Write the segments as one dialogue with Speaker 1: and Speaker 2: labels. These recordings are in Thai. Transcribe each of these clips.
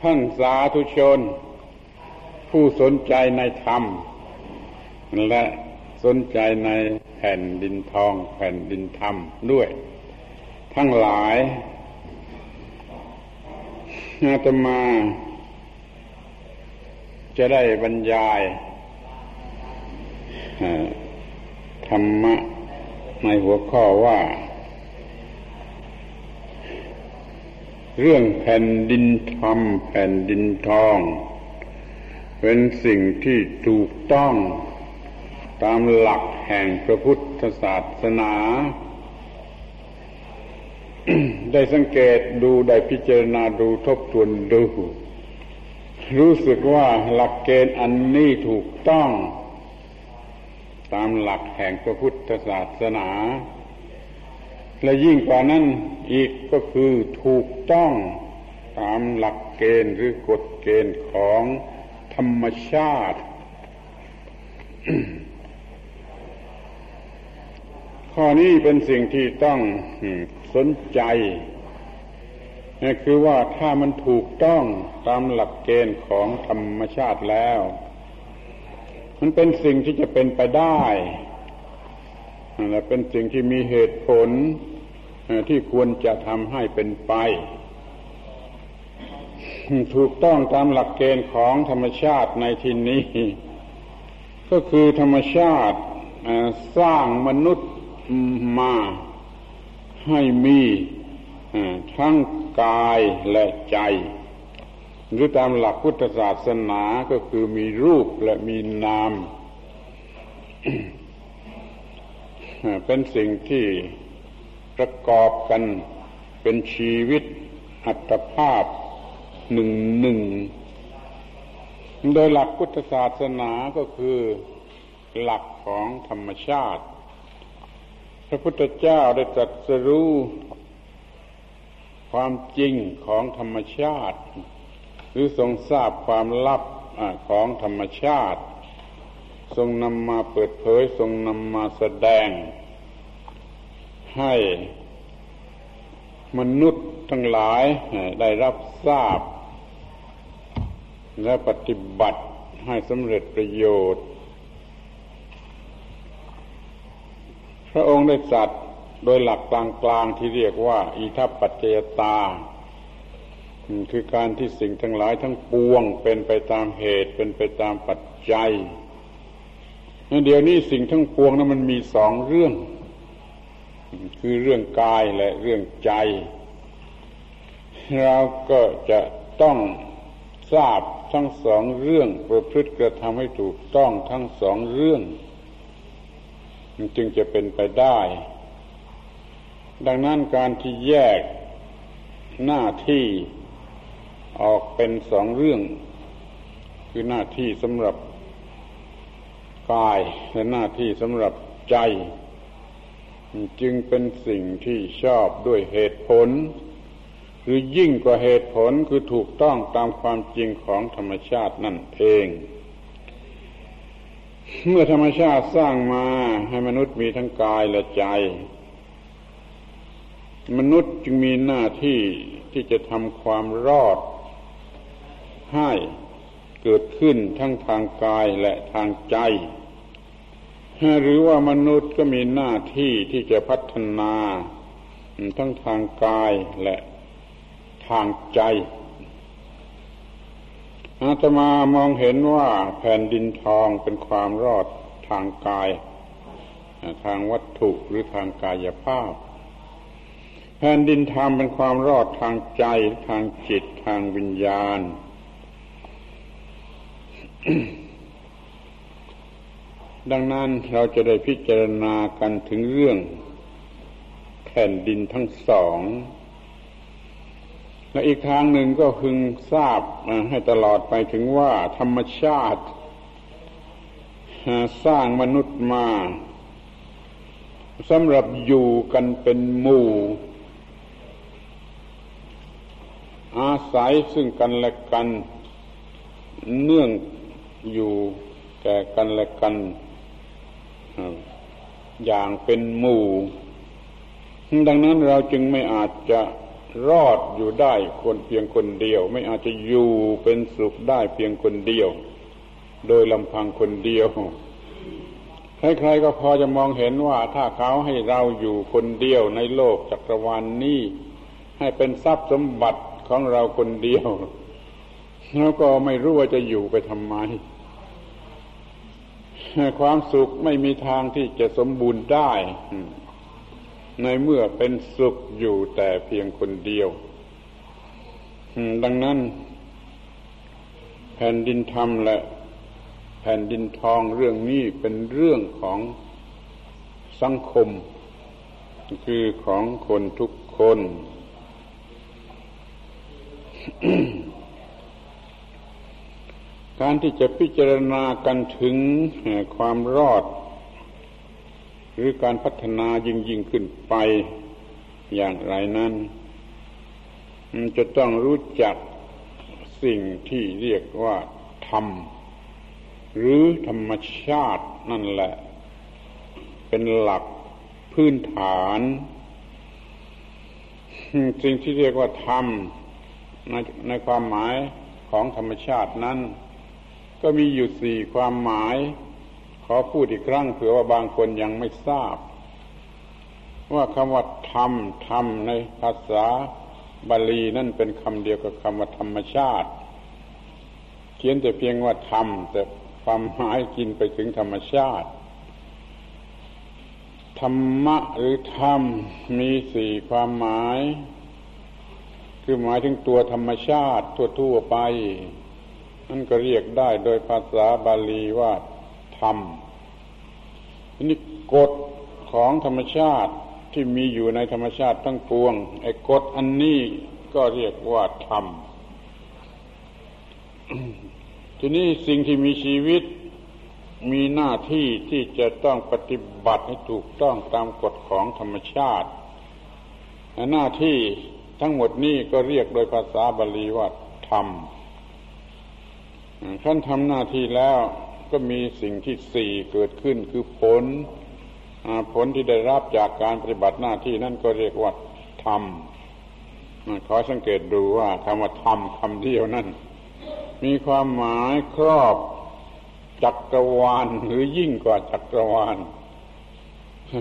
Speaker 1: ท่านสาธุชน ผู้สนใจในธรรม และสนใจในแผ่นดินทอง แผ่นดินธรรมด้วย ทั้งหลายอาตมา จะได้บรรยายธรรมะในหัวข้อว่า เรื่องแผ่นดินธรรมแผ่นดินทอง เป็นสิ่งที่ถูกต้องตามหลักแห่งพระพุทธศาสนา ได้สังเกตดูได้พิจารณาดูทบทวนดู รู้สึกว่าหลักเกณฑ์อันนี้ถูกต้อง ตามหลักแห่งพระพุทธศาสนา และยิ่งกว่านั้นอีกก็คือถูกต้องตามหลักเกณฑ์หรือกฎเกณฑ์ของธรรมชาติ ข้อนี้เป็นสิ่งที่ต้องสนใจนี่คือว่าถ้ามันถูกต้องตามหลักเกณฑ์ของธรรมชาติแล้ว มันเป็นสิ่งที่จะเป็นไปได้ และเป็นสิ่งที่มีเหตุผลที่ควรจะทำให้เป็นไป ถูกต้องตามหลักเกณฑ์ของธรรมชาติในที่นี้ ก็คือธรรมชาติสร้างมนุษย์มาให้มีทั้งกายและใจ หรือตามหลักพุทธศาสนาก็คือมีรูปและมีนาม เป็นสิ่งที่ประกอบกันเป็นชีวิตอัตภาพหนึ่งหนึ่ง โดยหลักพุทธศาสนาก็คือหลักของธรรมชาติ พระพุทธเจ้าได้ตรัสรู้ความจริงของธรรมชาติ หรือทรงทราบความลับของธรรมชาติ ทรงนำมาเปิดเผย ทรงนำมาแสดง ให้มนุษย์ทั้งหลายได้รับทราบ และปฏิบัติให้สำเร็จประโยชน์ พระองค์ได้จัดโดยหลักกลางๆที่เรียกว่า อิทัปปัจจตา คือการที่สิ่งทั้งหลายทั้งปวงเป็นไปตามเหตุเป็นไปตามปัจจัย เดี๋ยวนี้สิ่งทั้งปวงนั้นมันมีสองเรื่อง คือเรื่องกายและเรื่องใจ เราก็จะต้องทราบทั้งสองเรื่อง ประพฤติกระทำให้ถูกต้องทั้งสองเรื่องจึงจะเป็นไปได้ ดังนั้นการที่แยกหน้าที่ออกเป็นสองเรื่อง คือหน้าที่สำหรับ กายและหน้าที่สำหรับใจ จึงเป็นสิ่งที่ชอบด้วยเหตุผล หรือยิ่งกว่าเหตุผลคือถูกต้องตามความจริงของธรรมชาตินั่นเอง เมื่อธรรมชาติสร้างมาให้มนุษย์มีทั้งกายและใจ มนุษย์จึงมีหน้าที่ที่จะทำความรอดให้ เกิดขึ้นทั้งทางกายและทางใจ หรือว่ามนุษย์ก็มีหน้าที่ที่จะพัฒนา ทั้งทางกายและทางใจอาตมามองเห็นว่าแผ่นดินทองเป็นความรอดทางกาย ทางวัตถุหรือทางกายภาพ แผ่นดินธรรมเป็นความรอดทางใจทางจิตทางวิญญาณ ดังนั้นเราจะได้พิจารณากันถึงเรื่องแผ่นดินทั้งสอง และอีกทางหนึ่งก็พึงทราบให้ตลอดไปถึงว่าธรรมชาติ สร้างมนุษย์มาสำหรับอยู่กันเป็นหมู่ อาศัยซึ่งกันและกัน เนื่อง อยู่แก่กันและกัน อย่างเป็นหมู่ ดังนั้นเราจึงไม่อาจจะรอดอยู่ได้คนเพียงคนเดียว ไม่อาจจะอยู่เป็นสุขได้เพียงคนเดียว โดยลำพังคนเดียว ใครๆก็พอจะมองเห็นว่าถ้าเขาให้เราอยู่คนเดียวในโลกจักรวาลนนี้ ให้เป็นทรัพย์สมบัติของเราคนเดียว แล้วก็ไม่รู้ว่าจะอยู่ไปทำไม ความสุขไม่มีทางที่จะสมบูรณ์ได้ ในเมื่อเป็นสุขอยู่แต่เพียงคนเดียว ดังนั้น แผ่นดินธรรมและแผ่นดินทองเรื่องนี้เป็นเรื่องของสังคม คือของคนทุกคน การที่จะพิจารณากันถึงความรอด หรือการพัฒนายิ่งยิ่งขึ้นไปอย่างไรนั้นจะต้องรู้จักสิ่งที่เรียกว่าธรรม หรือธรรมชาตินั่นแหละ เป็นหลักพื้นฐาน สิ่งที่เรียกว่าธรรมในในความหมายของธรรมชาตินั้น ก็มีอยู่สี่ความหมาย ขอพูดอีกครั้งเผื่อว่าบางคนยังไม่ทราบ ว่าคำว่าธรรมธรรมในภาษาบาลีนั่นเป็นคำเดียวกับคำว่าธรรมชาติ เขียนแต่เพียงว่าธรรมแต่ความหมายกินไปถึงธรรมชาติ ธรรมะหรือธรรมมีสี่ความหมาย คือหมายถึงตัวธรรมชาติทั่วๆไป นั่นก็เรียกได้โดยภาษาบาลีว่าธรรมนี่กฎของธรรมชาติที่มีอยู่ในธรรมชาติทั้งปวงไอ้กฎอันนี้ก็เรียกว่าธรรมทีนี้สิ่งที่มีชีวิตมีหน้าที่ที่จะต้องปฏิบัติให้ถูกต้องตามกฎของธรรมชาติหน้าที่ทั้งหมดนี้ก็เรียกโดยภาษาบาลีว่าธรรม ท่านทำหน้าที่แล้วก็มีสิ่งที่สี่เกิดขึ้นคือผลผลที่ได้รับจากการปฏิบัติหน้าที่นั่นก็เรียกว่าธรรมขอสังเกตดูว่าคำว่าธรรมคำเดียวนั่นมีความหมายครอบจักรวาลหรือยิ่งกว่าจักรวาล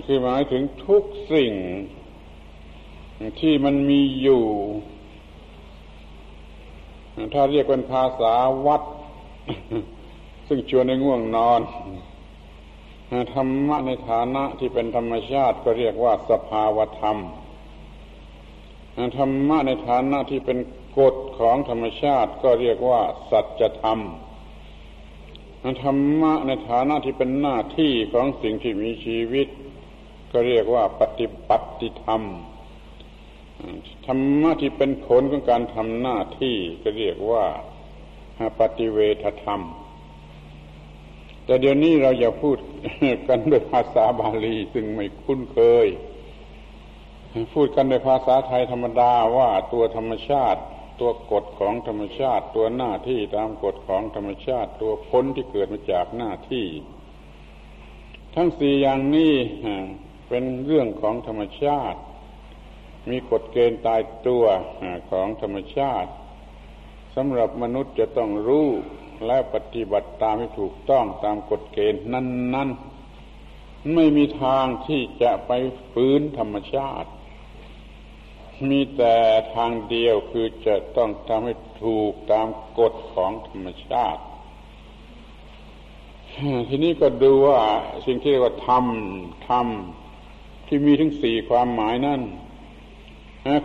Speaker 1: คือหมายถึงทุกสิ่งที่มันมีอยู่ ถ้าเรียกเป็นภาษาวัด ซึ่งชวนในง่วงนอนธรรมะในฐานะที่เป็นธรรมชาติก็เรียกว่าสภาวธรรมธรรมะในฐานะที่เป็นกฎของธรรมชาติก็เรียกว่า สัจธรรมธรรมะในฐานะที่เป็นหน้าที่ของสิ่งที่มีชีวิต ก็เรียกว่าปฏิปัติธรรมธรรมะที่เป็นผลของการทำหน้าที่ก็เรียกว่า ปฏิเวทธรรม แต่เดี๋ยวนี้เราอย่าพูดกันด้วยภาษาบาลีซึ่งไม่คุ้นเคย พูดกันในภาษาไทยธรรมดาว่าตัวธรรมชาติ ตัวกฎของธรรมชาติ ตัวหน้าที่ตามกฎของธรรมชาติ ตัวพ้นที่เกิดมาจากหน้าที่ ทั้งสี่อย่างนี้เป็นเรื่องของธรรมชาติ มีกฎเกณฑ์ตายตัวของธรรมชาติ สำหรับมนุษย์จะต้องรู้และปฏิบัติตามให้ถูกต้องตามกฎเกณฑ์นั้น ๆ ไม่มีทางที่จะไปฟื้นธรรมชาติ มีแต่ทางเดียวคือจะต้องทำให้ถูกตามกฎของธรรมชาติ ทีนี้ก็ดูว่าสิ่งที่เรียกว่าธรรมธรรมที่มีถึงสี่ความหมายนั่น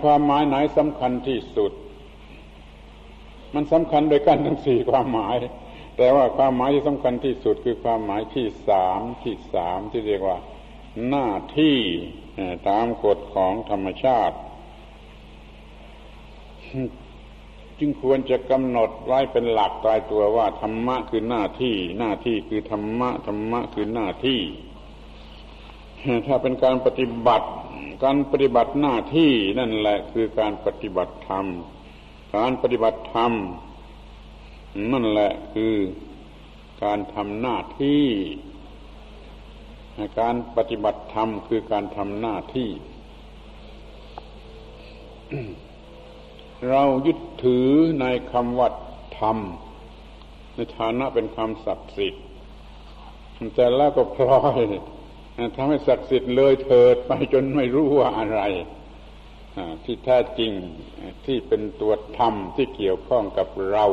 Speaker 1: ความหมายไหนสำคัญที่สุด มันสำคัญโดยกันทั้งสี่ความหมาย แต่ว่าความหมายที่สำคัญที่สุดคือความหมายที่สามที่สามที่เรียกว่า หน้าที่ตามกฎของธรรมชาติ จึงควรจะกำหนดไว้เป็นหลักตายตัวว่าธรรมะคือหน้าที่ หน้าที่คือธรรมะธรรมะคือหน้าที่ ถ้าเป็นการปฏิบัติ การปฏิบัติหน้าที่นั่นแหละคือการปฏิบัติธรรม การปฏิบัติธรรม นั่นแหละคือการทำหน้าที่ การปฏิบัติธรรมคือการทำหน้าที่ เรายึดถือในคำว่าธรรม ในฐานะเป็นคำศักดิ์สิทธิ์แต่แล้วก็พลอยทำให้ศักดิ์สิทธิ์เลยเถิดไปจนไม่รู้ว่าอะไร ที่แท้จริงที่เป็นตัวธรรมที่เกี่ยวข้องกับเรา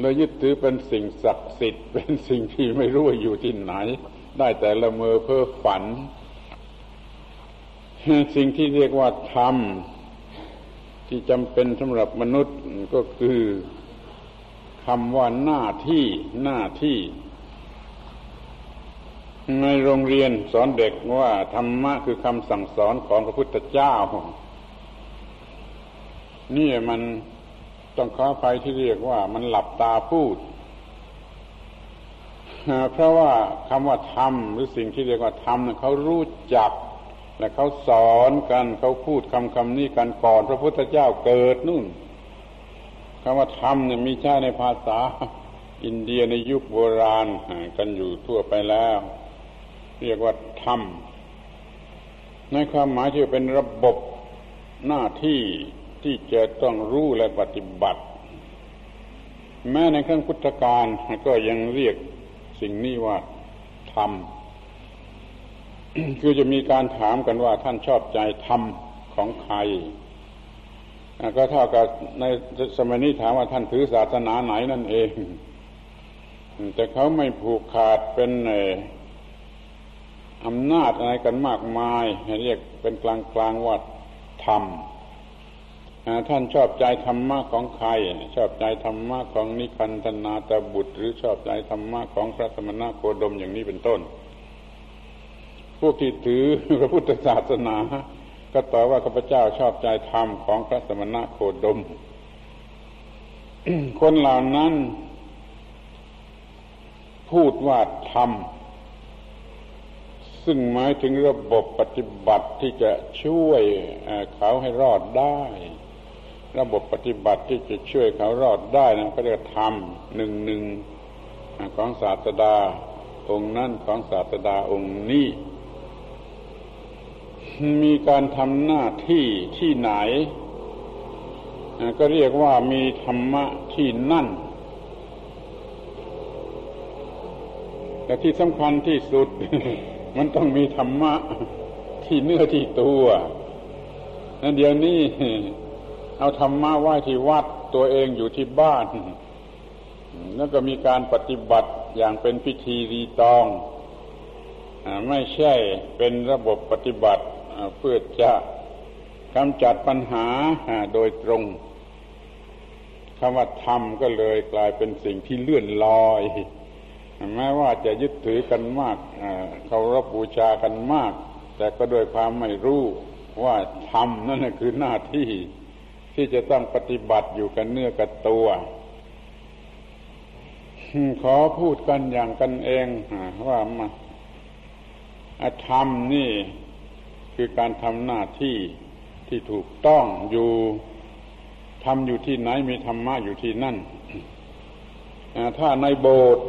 Speaker 1: เลยยึดถือเป็นสิ่งศักดิ์สิทธิ์ เป็นสิ่งที่ไม่รู้ว่าอยู่ที่ไหน ได้แต่ละเมอเพ้อฝัน สิ่งที่เรียกว่าธรรม ที่จำเป็นสำหรับมนุษย์ก็คือคำว่าหน้าที่หน้าที่ ในโรงเรียนสอนเด็กว่าธรรมะคือคำสั่งสอนของพระพุทธเจ้า นี่มันต้องขออภัยที่เรียกว่ามันหลับตาพูด เพราะว่าคำว่าธรรมหรือสิ่งที่เรียกว่าธรรมเขารู้จัก และเขาสอนกันเขาพูดคำคำนี้กันก่อน พระพุทธเจ้าเกิดนู่นคำว่าธรรมเนี่ยมีใช้ในภาษา อินเดียในยุคโบราณกันอยู่ทั่วไปแล้ว เรียกว่าธรรม ในความหมายที่เป็นระบบหน้าที่ที่จะต้องรู้และปฏิบัติ แม้ในขั้งพุทธการก็ยังเรียกสิ่งนี้ว่าธรรม คือจะมีการถามกันว่าท่านชอบใจธรรมของใครก็เท่ากับในสมัยนี้ถามว่าท่านถือศาสนาไหนนั่นเอง แต่เขาไม่ผูกขาดเป็น อำนาจอะไรกันมากมายเรียกเป็นกลางกลางว่าธรรมท่านชอบใจธรรมะของใคร ชอบใจธรรมะของนิคันธนาตบุตร หรือชอบใจธรรมะของพระสมณะโคดมอย่างนี้เป็นต้น พวกที่ถือพระพุทธศาสนา ก็ตอบว่าข้าพเจ้าชอบใจธรรมของพระสมณะโคดม คนเหล่านั้น พูดว่าธรรม ซึ่งหมายถึงระบบปฏิบัติที่จะช่วยเขาให้รอดได้ ระบบปฏิบัติที่จะช่วยเขารอดได้นะก็เรียกธรรมหนึ่งหนึ่งของศาสดา องค์นั่นของศาสดาองค์นี้มีการทำหน้าที่ที่ไหน ก็เรียกว่ามีธรรมะที่นั่น แต่ที่สำคัญที่สุด มันต้องมีธรรมะที่เนื้อที่ตัวนั่นเดี๋ยวนี้เอาธรรมะไหว้ที่วัดตัวเองอยู่ที่บ้าน แล้วก็มีการปฏิบัติอย่างเป็นพิธีรีตองไม่ใช่เป็นระบบปฏิบัติเพื่อจะกำจัดปัญหาโดยตรงคำว่าธรรมก็เลยกลายเป็นสิ่งที่เลื่อนลอย แม้ว่าจะยึดถือกันมากเคารพบูชากันมาก แต่ก็โดยความไม่รู้ว่าธรรมนั่นคือหน้าที่ที่จะต้องปฏิบัติอยู่กันเนื้อกับตัวขอพูดกันอย่างกันเองว่ามาธรรมนี่คือการทำหน้าที่ที่ถูกต้องอยู่ทำอยู่ที่ไหนมีธรรมะอยู่ที่นั่นถ้าในโบสถ์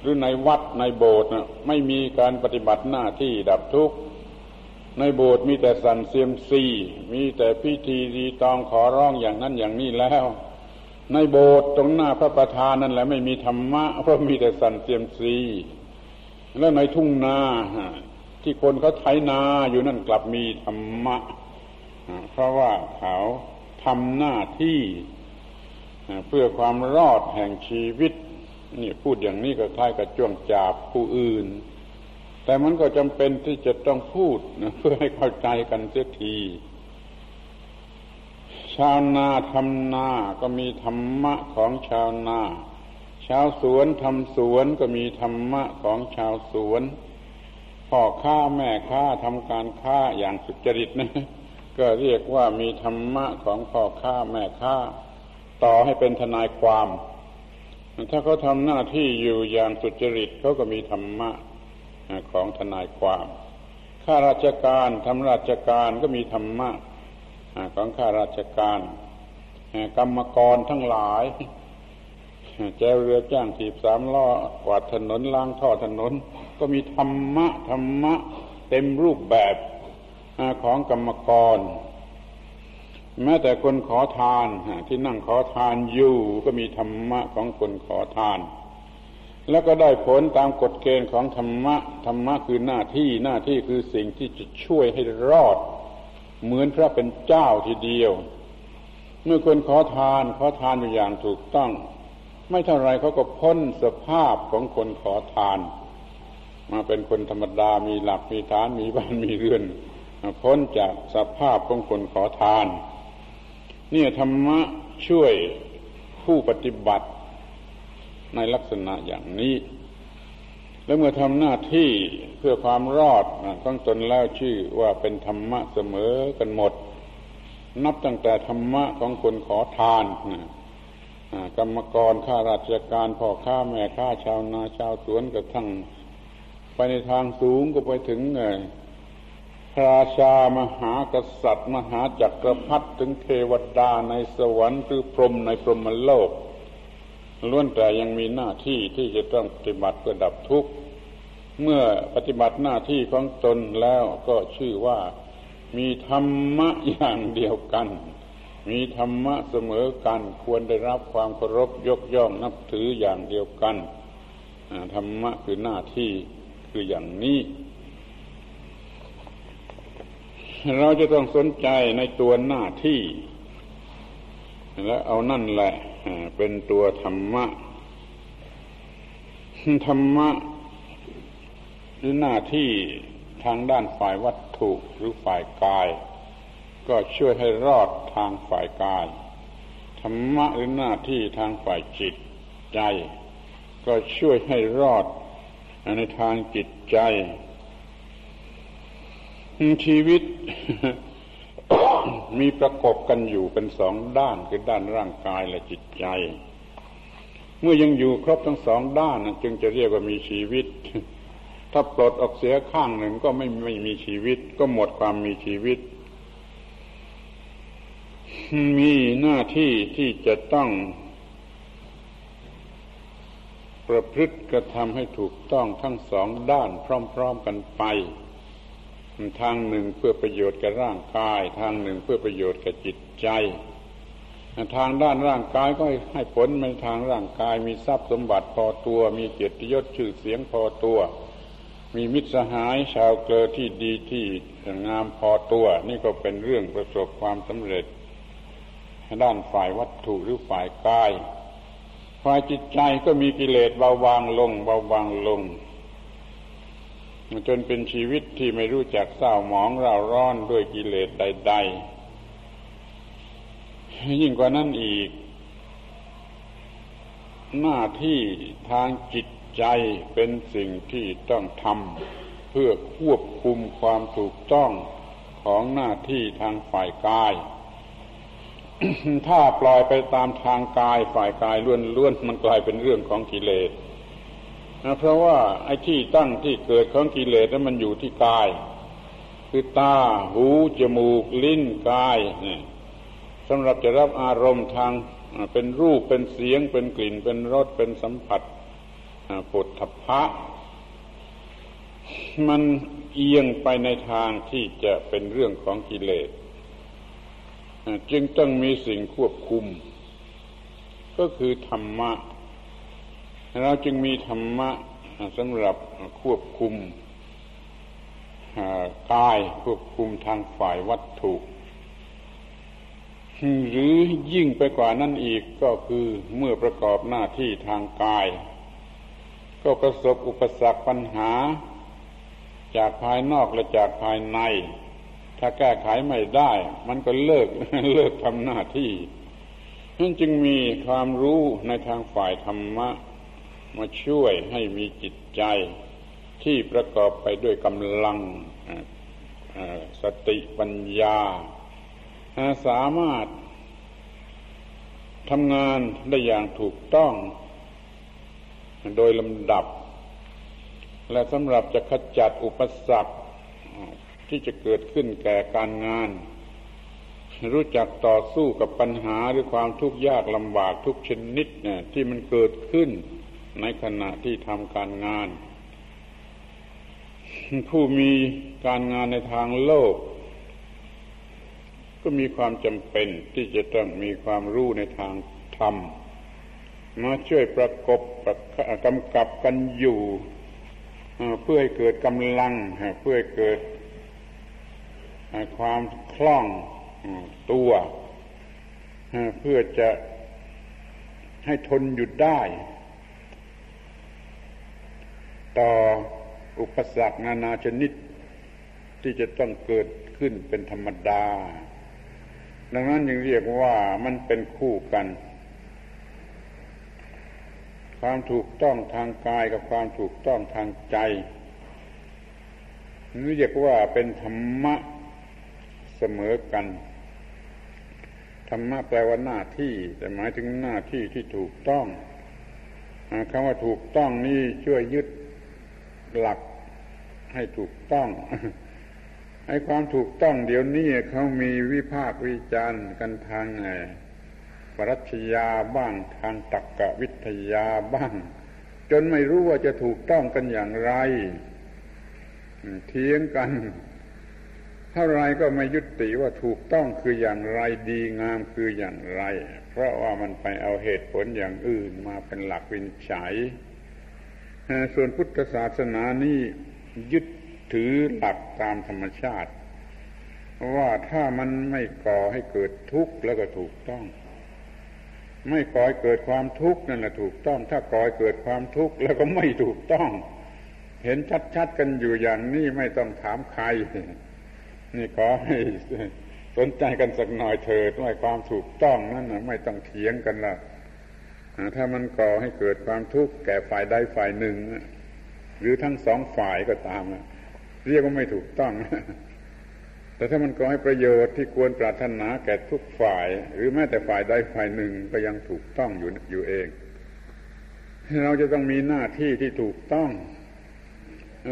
Speaker 1: หรือในวัดในโบสถ์นะไม่มีการปฏิบัติหน้าที่ดับทุกข์ในโบสถ์มีแต่สันเซียมซีมีแต่พิธีรีตองขอร้องอย่างนั้นอย่างนี้แล้ว ในโบสถ์ตรงหน้าพระประธานนั่นแหละไม่มีธรรมะเพราะมีแต่สันเซียมซีแล้วในทุ่งนาที่คนเขาไถนาอยู่นั่นกลับมีธรรมะเพราะว่าเขาทำหน้าที่เพื่อความรอดแห่งชีวิต นี่พูดอย่างนี้ก็คล้ายกับจ้วงจาบผู้อื่น แต่มันก็จำเป็นที่จะต้องพูดนะเพื่อให้เข้าใจกันเสียทีชาวนาทำนาก็มีธรรมะของชาวนา ชาวสวนทำสวนก็มีธรรมะของชาวสวนพ่อค้าแม่ค้าทำการค้าอย่างสุจริตนะ ก็เรียกว่ามีธรรมะของพ่อค้าแม่ค้า ต่อให้เป็นทนายความ ถ้าเขาทำหน้าที่อยู่อย่างสุจริตเขาก็มีธรรมะของทนายความข้าราชการทำราชการก็มีธรรมะของข้าราชการกรรมกรทั้งหลายแจวเรือจ้างถีบสามล้อกวาดถนนล้างท่อถนน ก็มีธรรมะธรรมะเต็มรูปแบบของกรรมกร แม้แต่คนขอทานที่นั่งขอทานอยู่ก็มีธรรมะของคนขอทาน แล้วก็ได้ผลตามกฎเกณฑ์ของธรรมะธรรมะคือหน้าที่หน้าที่คือสิ่งที่จะช่วยให้รอด เหมือนพระเป็นเจ้าทีเดียว เมื่อคนขอทานขอทานอยู่อย่างถูกต้อง ไม่เท่าไรเขาก็พ้นสภาพของคนขอทาน มาเป็นคนธรรมดามีหลักมีฐานมีบ้านมีเรือนพ้นจากสภาพของคนขอทาน นี่ธรรมะช่วยผู้ปฏิบัติในลักษณะอย่างนี้ แล้วเมื่อทำหน้าที่เพื่อความรอดต้องตนแล้วชื่อว่าเป็นธรรมะเสมอกันหมด นับตั้งแต่ธรรมะของคนขอทานกรรมกรข้าราชการพ่อค้าแม่ค้าชาวนาชาวสวนกระทั่ง ไปในทางสูงก็ไปถึง ระราชามหากษัตริย์ มหาจักรพรรดิถึงเทวดาในสวรรค์หรือพรหมในพรหมโลกล้วนแต่ยังมีหน้าที่ที่จะต้องปฏิบัติเพื่อดับทุกข์ เมื่อปฏิบัติหน้าที่ของตนแล้วก็ชื่อว่ามีธรรมะอย่างเดียวกัน มีธรรมะเสมอกัน ควรได้รับความเคารพยกย่องนับถืออย่างเดียวกันธรรมะคือหน้าที่คืออย่างนี้ เราจะต้องสนใจในตัวหน้าที่ และเอานั่นแหละ เป็นตัวธรรมะ ธรรมะ หรือหน้าที่ทางด้านฝ่ายวัตถุหรือฝ่ายกาย ก็ช่วยให้รอดทางฝ่ายกาย ธรรมะหรือหน้าที่ทางฝ่ายจิตใจ ก็ช่วยให้รอดในทางจิตใจ ชีวิตมีประกอบกันอยู่เป็นสองด้านคือด้านร่างกายและจิตใจ เมื่อยังอยู่ครบทั้งสองด้านจึงจะเรียกว่ามีชีวิต ถ้าปลดออกเสียข้างหนึ่งก็ไม่ไม่มีชีวิต ก็หมดความมีชีวิต มีหน้าที่ที่จะต้อง ประพฤติกระทำให้ถูกต้องทั้งสองด้านพร้อม ๆกันไป ทางหนึ่งเพื่อประโยชน์กับร่างกาย ทางหนึ่งเพื่อประโยชน์กับจิตใจ ทางด้านร่างกายก็ให้ผลในทางร่างกาย มีทรัพย์สมบัติพอตัว มีเกียรติยศชื่อเสียงพอตัว มีมิตรสหายชาวเกลอที่ดีที่งามพอตัว นี่ก็เป็นเรื่องประสบความสำเร็จ ด้านฝ่ายวัตถุหรือฝ่ายกายฝ่ายจิตใจก็มีกิเลสเบาบางลง เบาบางลง จนเป็นชีวิตที่ไม่รู้จักเศร้าหมองเราร้อนด้วยกิเลสใด ๆ ยิ่งกว่านั้นอีก หน้าที่ทางจิตใจเป็นสิ่งที่ต้องทำเพื่อควบคุมความถูกต้องของหน้าที่ทางฝ่ายกาย ถ้าปล่อยไปตามทางกายฝ่ายกายล้วนๆมันกลายเป็นเรื่องของกิเลส เพราะว่าไอ้ที่ตั้งที่เกิดของกิเลสนั้นมันอยู่ที่กาย คือตาหูจมูก ลิ้นกายนี่สำหรับจะรับอารมณ์ทางเป็นรูปเป็นเสียง เป็นกลิ่น เป็นรสเป็นสัมผัสปุถพะ มันเอียงไปในทางที่จะเป็นเรื่องของกิเลสจึงต้องมีสิ่งควบคุม ก็คือธรรมะ เราจึงมีธรรมะสำหรับควบคุมกายควบคุมทางฝ่ายวัตถุ หรือยิ่งไปกว่านั้นอีกก็คือเมื่อประกอบหน้าที่ทางกาย ก็ประสบอุปสรรคปัญหา จากภายนอกและจากภายใน ถ้าแก้ไขไม่ได้ มันก็เลิกเลิกทำหน้าที่นั่นจึงมีความรู้ในทางฝ่ายธรรมะ มาช่วยให้มีจิตใจที่ประกอบไปด้วยกำลังสติปัญญา สามารถทำงานได้อย่างถูกต้อง โดยลำดับ และสำหรับจะขจัดอุปสรรคที่จะเกิดขึ้นแก่การงาน รู้จักต่อสู้กับปัญหาหรือความทุกข์ยากลำบากทุกชนิดเนี่ยที่มันเกิดขึ้น ในขณะที่ทำการงาน ผู้มีการงานในทางโลก ก็มีความจำเป็นที่จะต้องมีความรู้ในทางธรรม มาช่วยประกบประกำกับกันอยู่เพื่อให้เกิดกำลังเพื่อให้เกิดความคล่องตัวเพื่อจะให้ทนหยุดได้ ต่ออุปสรรคนานาชนิด ที่จะต้องเกิดขึ้นเป็นธรรมดา ดังนั้นยังเรียกว่ามันเป็นคู่กัน ความถูกต้องทางกายกับความถูกต้องทางใจนี่เรียกว่าเป็นธรรมะเสมอกันธรรมะแปลว่าหน้าที่ แต่หมายถึงหน้าที่ที่ถูกต้องคำว่าถูกต้องนี่ช่วยยึด หลักให้ถูกต้องไอ้ความถูกต้องเดี๋ยวนี้เขามีวิพากษ์วิจารณ์กันทางปรัชญาบ้างทางตรรกวิทยาบ้าง จนไม่รู้ว่าจะถูกต้องกันอย่างไรเทียงกัน เท่าไรก็ไม่ยุติว่าถูกต้องคืออย่างไรดีงามคืออย่างไร เพราะว่ามันไปเอาเหตุผลอย่างอื่นมาเป็นหลักวินิจฉัย ส่วนพุทธศาสนานี่ยึดถือหลักตามธรรมชาติ ว่าถ้ามันไม่ก่อให้เกิดทุกข์แล้วก็ถูกต้อง ไม่ก่อให้เกิดความทุกข์นั่นแหละถูกต้อง ถ้าก่อให้เกิดความทุกข์แล้วก็ไม่ถูกต้อง เห็นชัดๆกันอยู่อย่างนี้ไม่ต้องถามใคร นี่ขอให้สนใจกันสักหน่อยเถิดว่าความถูกต้องนั่นไม่ต้องเถียงกันละ ถ้ามันก่อให้เกิดความทุกข์แก่ฝ่ายใดฝ่ายหนึ่ง หรือทั้งสองฝ่ายก็ตามเรียกว่าไม่ถูกต้อง แต่ถ้ามันก่อให้ประโยชน์ที่ควรปรารถนาแก่ทุกฝ่าย หรือแม้แต่ฝ่ายใดฝ่ายหนึ่งก็ยังถูกต้องอยู่อยู่เอง เราจะต้องมีหน้าที่ที่ถูกต้อง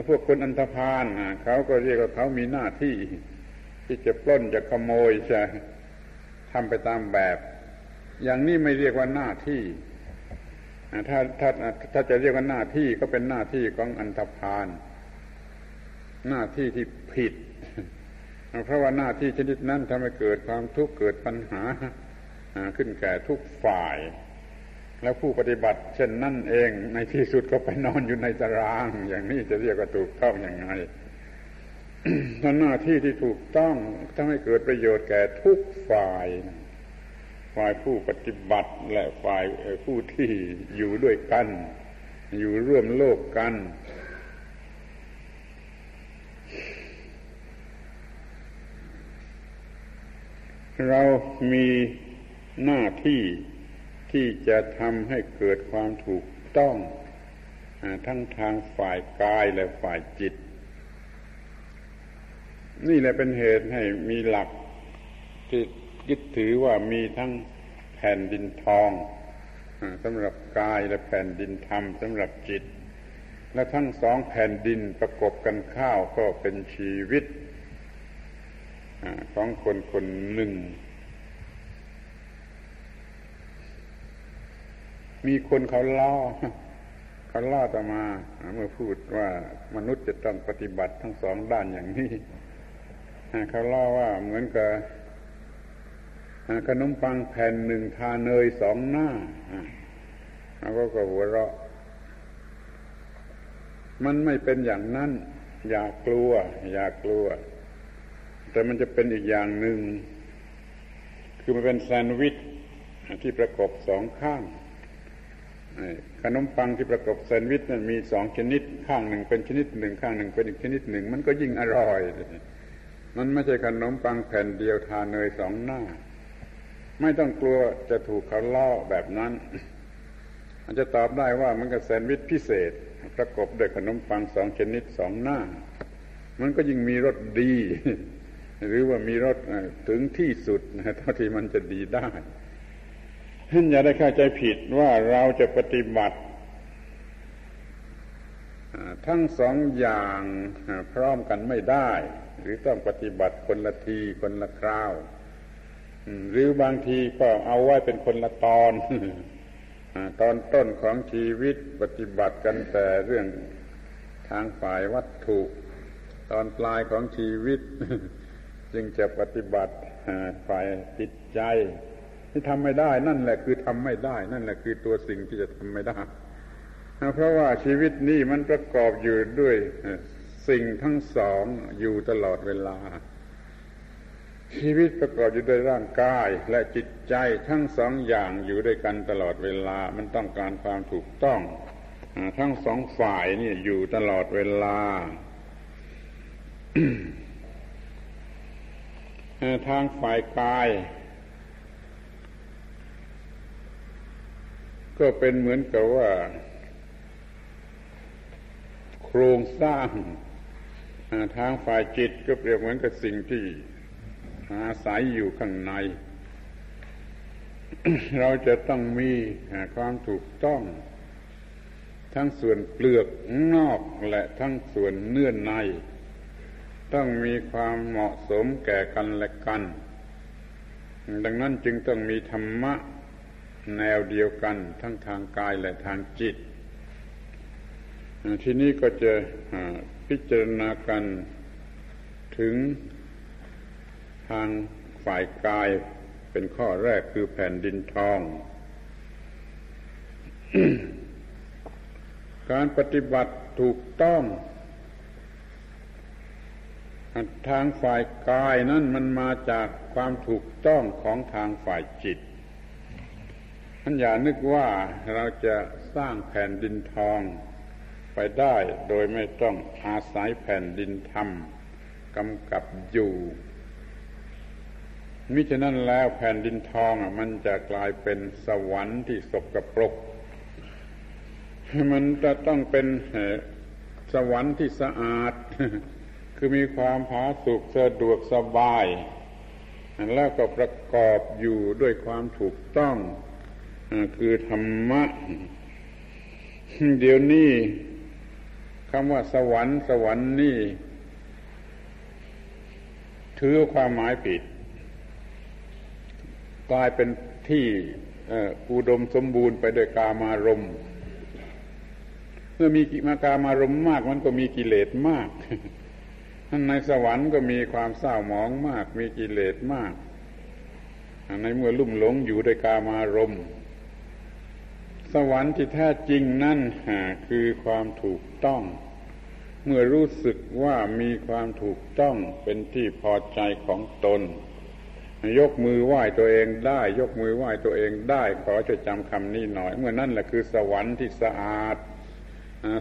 Speaker 1: พวกคนอันธพาลเขาก็เรียกว่าเขามีหน้าที่ ที่จะปล้นจะขโมยจะทำไปตามแบบ อย่างนี้ไม่เรียกว่าหน้าที่ ถ้าถ้าถ้าจะเรียกว่าหน้าที่ก็เป็นหน้าที่ของอันธพาลหน้าที่ที่ผิด เพราะว่าหน้าที่ชนิดนั้นทำให้เกิดความทุกข์เกิดปัญหาขึ้นแก่ทุกฝ่าย แล้วผู้ปฏิบัติ เช่นนั่นเองในที่สุดก็ไปนอนอยู่ในตาราง อย่างนี้จะเรียกว่าถูกต้องอย่างไงหน้าที่ที่ถูกต้องทำให้เกิดประโยชน์แก่ทุกฝ่าย ฝ่ายผู้ปฏิบัติ และฝ่ายผู้ที่อยู่ด้วยกัน อยู่ร่วมโลกกัน เรามีหน้าที่ที่จะทำให้เกิดความถูกต้องทั้งทางฝ่ายกายและฝ่ายจิต นี่แหละเป็นเหตุให้มีหลักที่ ยึดถือว่ามีทั้งแผ่นดินทองสำหรับกายและแผ่นดินธรรมสำหรับจิต และทั้งสองแผ่นดินประกบกันข้าวก็เป็นชีวิตของคนคนหนึ่ง มีคนเขาล่อเขาล่อต่อมา เมื่อพูดว่ามนุษย์จะต้องปฏิบัติทั้งสองด้านอย่างนี้เขาล่อว่าเหมือนกับ ขนมปังแผ่นหนึ่งทาเนยสองหน้าเขาก็หัวเราะ มันไม่เป็นอย่างนั้น อย่ากลัว อย่ากลัว แต่มันจะเป็นอีกอย่างหนึ่ง คือมันเป็นแซนด์วิชที่ประกบสองข้างขนมปังที่ประกบแซนด์วิชนั้นมีสองชนิด ข้างหนึ่งเป็นชนิดหนึ่งข้างหนึ่งเป็นอีกชนิดหนึ่ง มันก็ยิ่งอร่อย มันไม่ใช่ขนมปังแผ่นเดียวทาเนยสองหน้า ไม่ต้องกลัวจะถูกเขาล่อแบบนั้นมันจะตอบได้ว่ามันก็แซนด์วิชพิเศษ ประกบด้วยขนมปังสองชนิดสองหน้า มันก็ยิ่งมีรสดี หรือว่ามีรสถึงที่สุดเท่าที่มันจะดีได้ท่านอย่าได้เข้าใจผิดว่าเราจะปฏิบัติ ทั้งสองอย่างพร้อมกันไม่ได้ หรือต้องปฏิบัติคนละทีคนละคราว หรือบางทีก็เอาไว้เป็นคนละตอนตอนต้นของชีวิตปฏิบัติกันแต่เรื่องทางฝ่ายวัตถุ ตอนปลายของชีวิต จึงจะปฏิบัติฝ่ายจิตใจที่ทำไม่ได้ นั่นแหละคือทำไม่ได้ นั่นแหละคือตัวสิ่งที่จะทำไม่ได้ เพราะว่าชีวิตนี้มันประกอบอยู่ด้วยสิ่งทั้งสองอยู่ตลอดเวลา ชีวิตประกอบอยู่ด้วยร่างกายและจิตใจทั้งสองอย่างอยู่ด้วยกันตลอดเวลา มันต้องการความถูกต้อง ทั้งสองฝ่ายนี่อยู่ตลอดเวลา ทางฝ่ายกาย ก็เป็นเหมือนกับว่า โครงสร้าง ทางฝ่ายจิตก็เปรียบเหมือนกับสิ่งที่ อาศัยอยู่ข้างใน เราจะต้องมีความถูกต้อง ทั้งส่วนเปลือกนอกและทั้งส่วนเนื้อใน ต้องมีความเหมาะสมแก่กันและกัน ดังนั้นจึงต้องมีธรรมะแนวเดียวกันทั้งทางกายและทางจิต ที่นี้ก็จะพิจารณากันถึง ทางฝ่ายกายเป็นข้อแรกคือแผ่นดินทอง การปฏิบัติถูกต้องทางฝ่ายกายนั่นมันมาจากความถูกต้องของทางฝ่ายจิตท่านอย่านึกว่าเราจะสร้างแผ่นดินทองไปได้โดยไม่ต้องอาศัยแผ่นดินธรรมกำกับอยู่ มิฉะนั้นแล้วแผ่นดินทองมันจะกลายเป็นสวรรค์ที่สกปรก มันจะต้องเป็นสวรรค์ที่สะอาด คือมีความผาสุกสะดวกสบาย แล้วก็ประกอบอยู่ด้วยความถูกต้องคือธรรมะ เดี๋ยวนี้คำว่าสวรรค์ สวรรค์นี่ถือความหมายผิด ลายเป็นที่อุดมสมบูรณ์ไปด้วยกามารมณ์เมื่อมีกิมากามารมณ์มากมันก็มีกิเลสมากในสวรรค์ก็มีความเศร้าหมองมาก มีกิเลสมาก ในเมื่อลุ่มหลงอยู่ด้วยกามารมณ์สวรรค์ที่แท้จริงนั่นคือความถูกต้อง เมื่อรู้สึกว่ามีความถูกต้องเป็นที่พอใจของตน ยกมือไหว้ตัวเองได้ ยกมือไหว้ตัวเองได้ ขอจะจำคำนี้หน่อย เมื่อนั่นแหละคือสวรรค์ที่สะอาด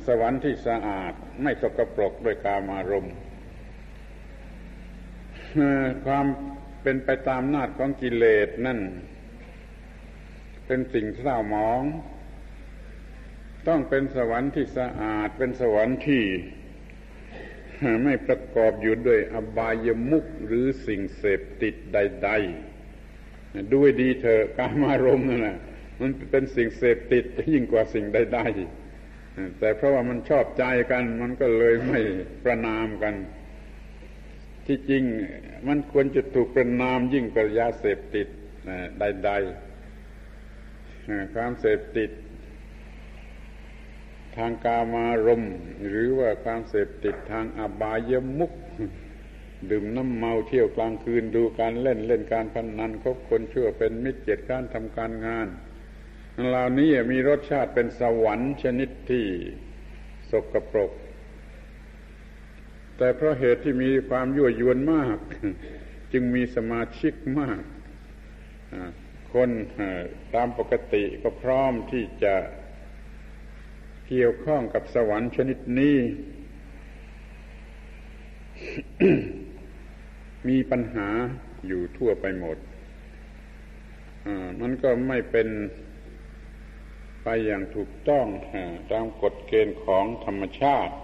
Speaker 1: สวรรค์ที่สะอาด ไม่สกปรกด้วยกามารมณ์ความเป็นไปตามนาจของกิเลสนั่น เป็นสิ่งเศร้าหมอง ต้องเป็นสวรรค์ที่สะอาด เป็นสวรรค์ที่ ไม่ประกอบอยู่ด้วยอบายมุกหรือสิ่งเสพติดใด ๆ ด้วยดีเถอะการมารมนั่นแหละมันเป็นสิ่งเสพติดยิ่งกว่าสิ่งใดๆแต่เพราะว่ามันชอบใจกัน มันก็เลยไม่ประนามกัน ที่จริงมันควรจะถูกประนามยิ่งกว่ายาเสพติดใด ๆ ความเสพติด ทางกามารมหรือว่าความเสพติดทางอบายมุกดื่มน้ำเมาเที่ยวกลางคืนดูการเล่นเล่นการพนนันคบคนชั่วเป็นมิตรเกียรติการทำการงานเหล่านี้มีรสชาติเป็นสวรรค์ชนิดที่สกปรก แต่เพราะเหตุที่มีความยั่วยวนมาก จึงมีสมาชิกมาก คนตามปกติก็พร้อมที่จะ เกี่ยวข้องกับสวรรค์ชนิดนี้ มีปัญหาอยู่ทั่วไปหมดมันก็ไม่เป็นไปอย่างถูกต้องตามกฎเกณฑ์ของธรรมชาติ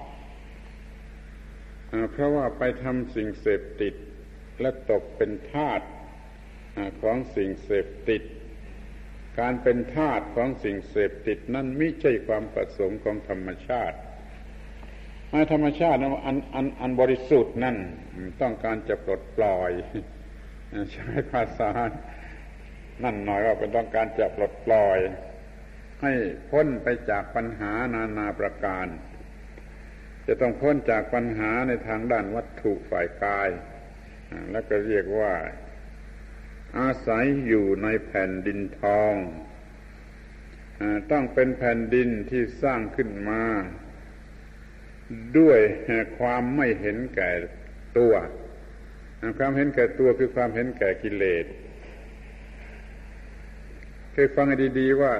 Speaker 1: เพราะว่าไปทำสิ่งเสพติดและตกเป็นทาสของสิ่งเสพติด การเป็นทาสของสิ่งเสพติดนั่นไม่ใช่ความประสงค์ของธรรมชาติธรรมชาติอันอันอันบริสุทธิ์นั่นต้องการจะปลดปล่อย ใช้ภาษา นั่นหน่อยว่าเป็นต้องการจะปลดปล่อย ให้พ้นไปจากปัญหานานาประการ จะต้องพ้นจากปัญหาในทางด้านวัตถุฝ่ายกาย แล้วก็เรียกว่า อาศัยอยู่ในแผ่นดินทองต้องเป็นแผ่นดินที่สร้างขึ้นมา ด้วยความไม่เห็นแก่ตัวความเห็นแก่ตัวคือความเห็นแก่กิเลสเคยฟังดีๆว่า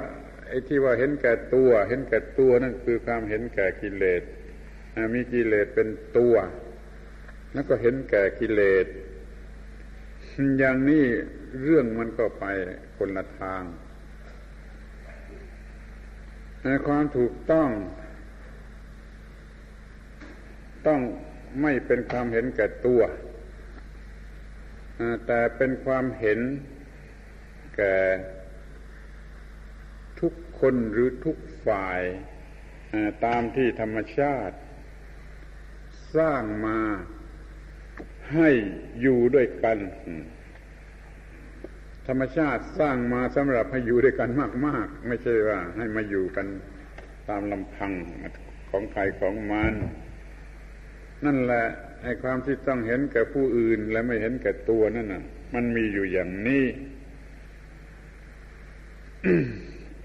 Speaker 1: ไอ้ที่ว่าเห็นแก่ตัว เห็นแก่ตัวนั่นคือความเห็นแก่กิเลสมีกิเลสเป็นตัว แล้วก็เห็นแก่กิเลสอย่างนี้ เรื่องมันก็ไปคนละทางความถูกต้อง ต้องไม่เป็นความเห็นแก่ตัวแต่เป็นความเห็นแก่ทุกคนหรือทุกฝ่ายตามที่ธรรมชาติ สร้างมาให้อยู่ด้วยกัน ธรรมชาติสร้างมาสำหรับให้อยู่ด้วยกันมาก ๆ ไม่ใช่ว่า ให้มาอยู่กันตามลำพังของใครของมันนั่นแหละไอ้ความที่ต้องเห็นแก่ผู้อื่นและไม่เห็นแก่ตัวนั่นน่ะ มันมีอยู่อย่างนี้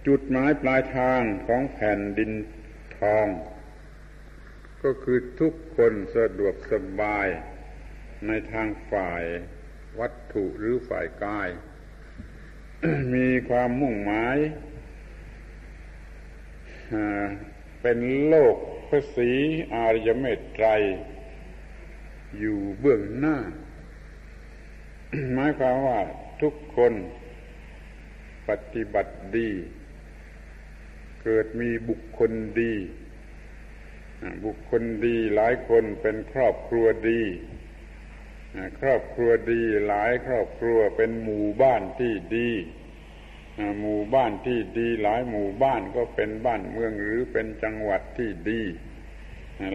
Speaker 1: จุดหมายปลายทางของแผ่นดินทอง ก็คือทุกคนสะดวกสบายในทางฝ่ายวัตถุหรือฝ่ายกาย มีความมุ่งหมายเป็นโลกพระศรีอารยเมตไตร อยู่เบื้องหน้า หมายความว่าทุกคนปฏิบัติดี เกิดมีบุคคลดี บุคคลดีหลายคนเป็นครอบครัวดี ครอบครัวดีหลายครอบครัวเป็นหมู่บ้านที่ดีหมู่บ้านที่ดีหลายหมู่บ้านก็เป็นบ้านเมืองหรือเป็นจังหวัดที่ดี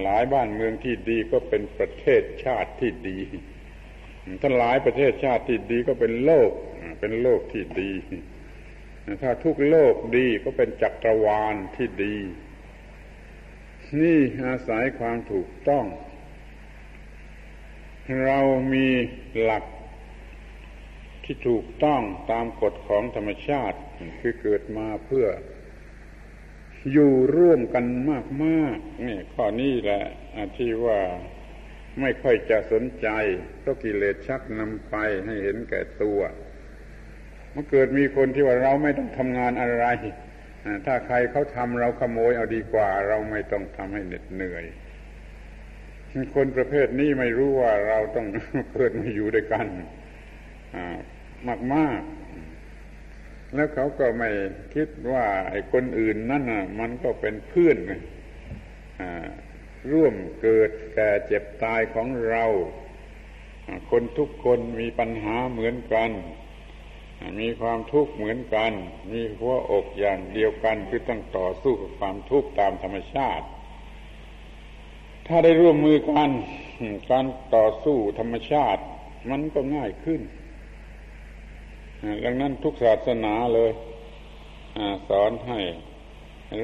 Speaker 1: หลายบ้านเมืองที่ดีก็เป็นประเทศชาติที่ดี ถ้าหลายประเทศชาติที่ดีก็เป็นโลก เป็นโลกที่ดี ถ้าทุกโลกดีก็เป็นจักรวาลที่ดี นี่อาศัยความถูกต้อง เรามีหลักที่ถูกต้องตามกฎของธรรมชาติ คือเกิดมาเพื่ออยู่ร่วมกันมากๆนี่ข้อนี้แหละที่ว่าไม่ค่อยจะสนใจเพราะกิเลสชักนำไปให้เห็นแก่ตัวมันเกิดมีคนที่ว่าเราไม่ต้องทำงานอะไร ถ้าใครเขาทำเราขโมยเอาดีกว่า เราไม่ต้องทำให้เหน็ดเหนื่อย คนประเภทนี้ไม่รู้ว่าเราต้องเกิดมาอยู่ด้วยกันมากมากแล้วเขาก็ไม่คิดว่าไอ้คนอื่นนั่นน่ะมันก็เป็นเพื่อนร่วมเกิดแก่เจ็บตายของเรา คนทุกคนมีปัญหาเหมือนกัน มีความทุกข์เหมือนกัน มีหัวอกอย่างเดียวกันคือต้องต่อสู้กับความทุกข์ตามธรรมชาติ ถ้าได้ร่วมมือกันการต่อสู้ธรรมชาติ มันก็ง่ายขึ้น ดังนั้นทุกศาสนาเลยสอนให้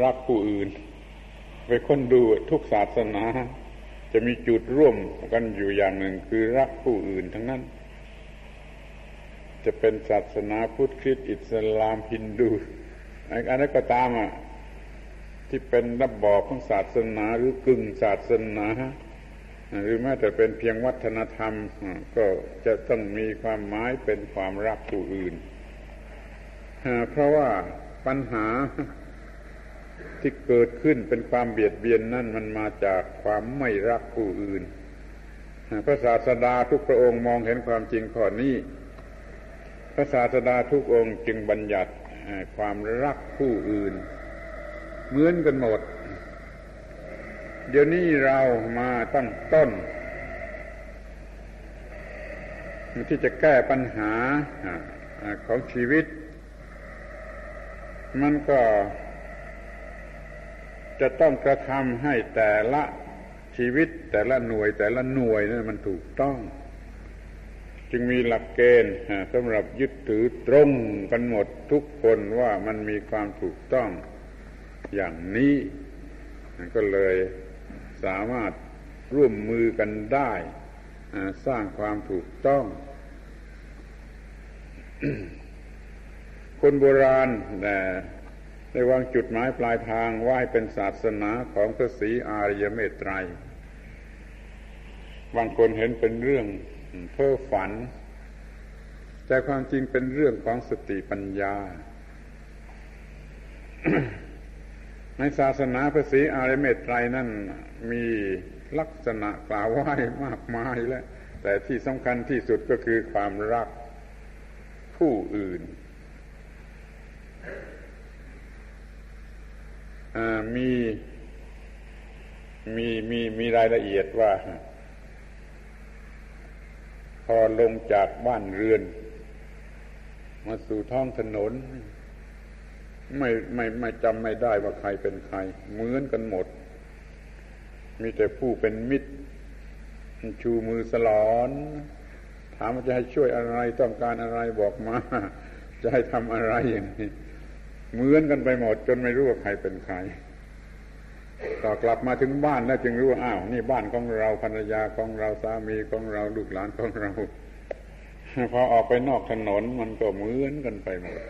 Speaker 1: รักผู้อื่น ไปค้นดูทุกศาสนา จะมีจุดร่วมกันอยู่อย่างหนึ่งคือรักผู้อื่นทั้งนั้น จะเป็นศาสนาพุทธคริสต์อิสลามฮินดูอันนั้นก็ตามอะ ที่เป็นระบอบของศาสนาหรือกึ่งศาสนา หรือแม้แต่เป็นเพียงวัฒนธรรม ก็จะต้องมีความหมายเป็นความรักผู้อื่น เพราะว่าปัญหาที่เกิดขึ้นเป็นความเบียดเบียนนั่นมันมาจากความไม่รักผู้อื่น พระศาสดาทุกพระองค์มองเห็นความจริงข้อนี้ พระศาสดาทุกองค์จึงบัญญัติความรักผู้อื่น เหมือนกันหมด เดี๋ยวนี้เรามาตั้งต้นที่จะแก้ปัญหาของชีวิต มันก็จะต้องกระทำให้แต่ละชีวิตแต่ละหน่วยแต่ละหน่วยนั้นมันถูกต้อง จึงมีหลักเกณฑ์สำหรับยึดถือตรงกันหมดทุกคนว่ามันมีความถูกต้อง อย่างนี้ ก็เลยสามารถร่วมมือกันได้สร้างความถูกต้อง คนโบราณได้วางจุดหมายปลายทางว่าให้เป็นศาสนาของพระศรีอาริยเมตไตร บางคนเห็นเป็นเรื่องเพ้อฝัน แต่ความจริงเป็นเรื่องของสติปัญญา ในศาสนาพระศรีอริเมตไตรนั่นมีลักษณะกล่าวไว้มากมายแล้ว แต่ที่สำคัญที่สุดก็คือความรักผู้อื่น มีมีมีมีรายละเอียดว่า พอลงจากบ้านเรือน มาสู่ท้องถนน ไม่ไม่ไม่จำไม่ได้ว่าใครเป็นใคร เหมือนกันหมด มีแต่ผู้เป็นมิตร ชูมือสลอน ถามว่าจะให้ช่วยอะไรต้องการอะไรบอกมา จะให้ทำอะไรอย่างนี้เหมือนกันไปหมด จนไม่รู้ว่าใครเป็นใครต่อกลับมาถึงบ้านแล้วจึงรู้ว่าอ้าวนี่บ้านของเราภรรยาของเราสามีของเราลูกหลานของเรา พอออกไปนอกถนนมันก็เหมือนกันไปหมด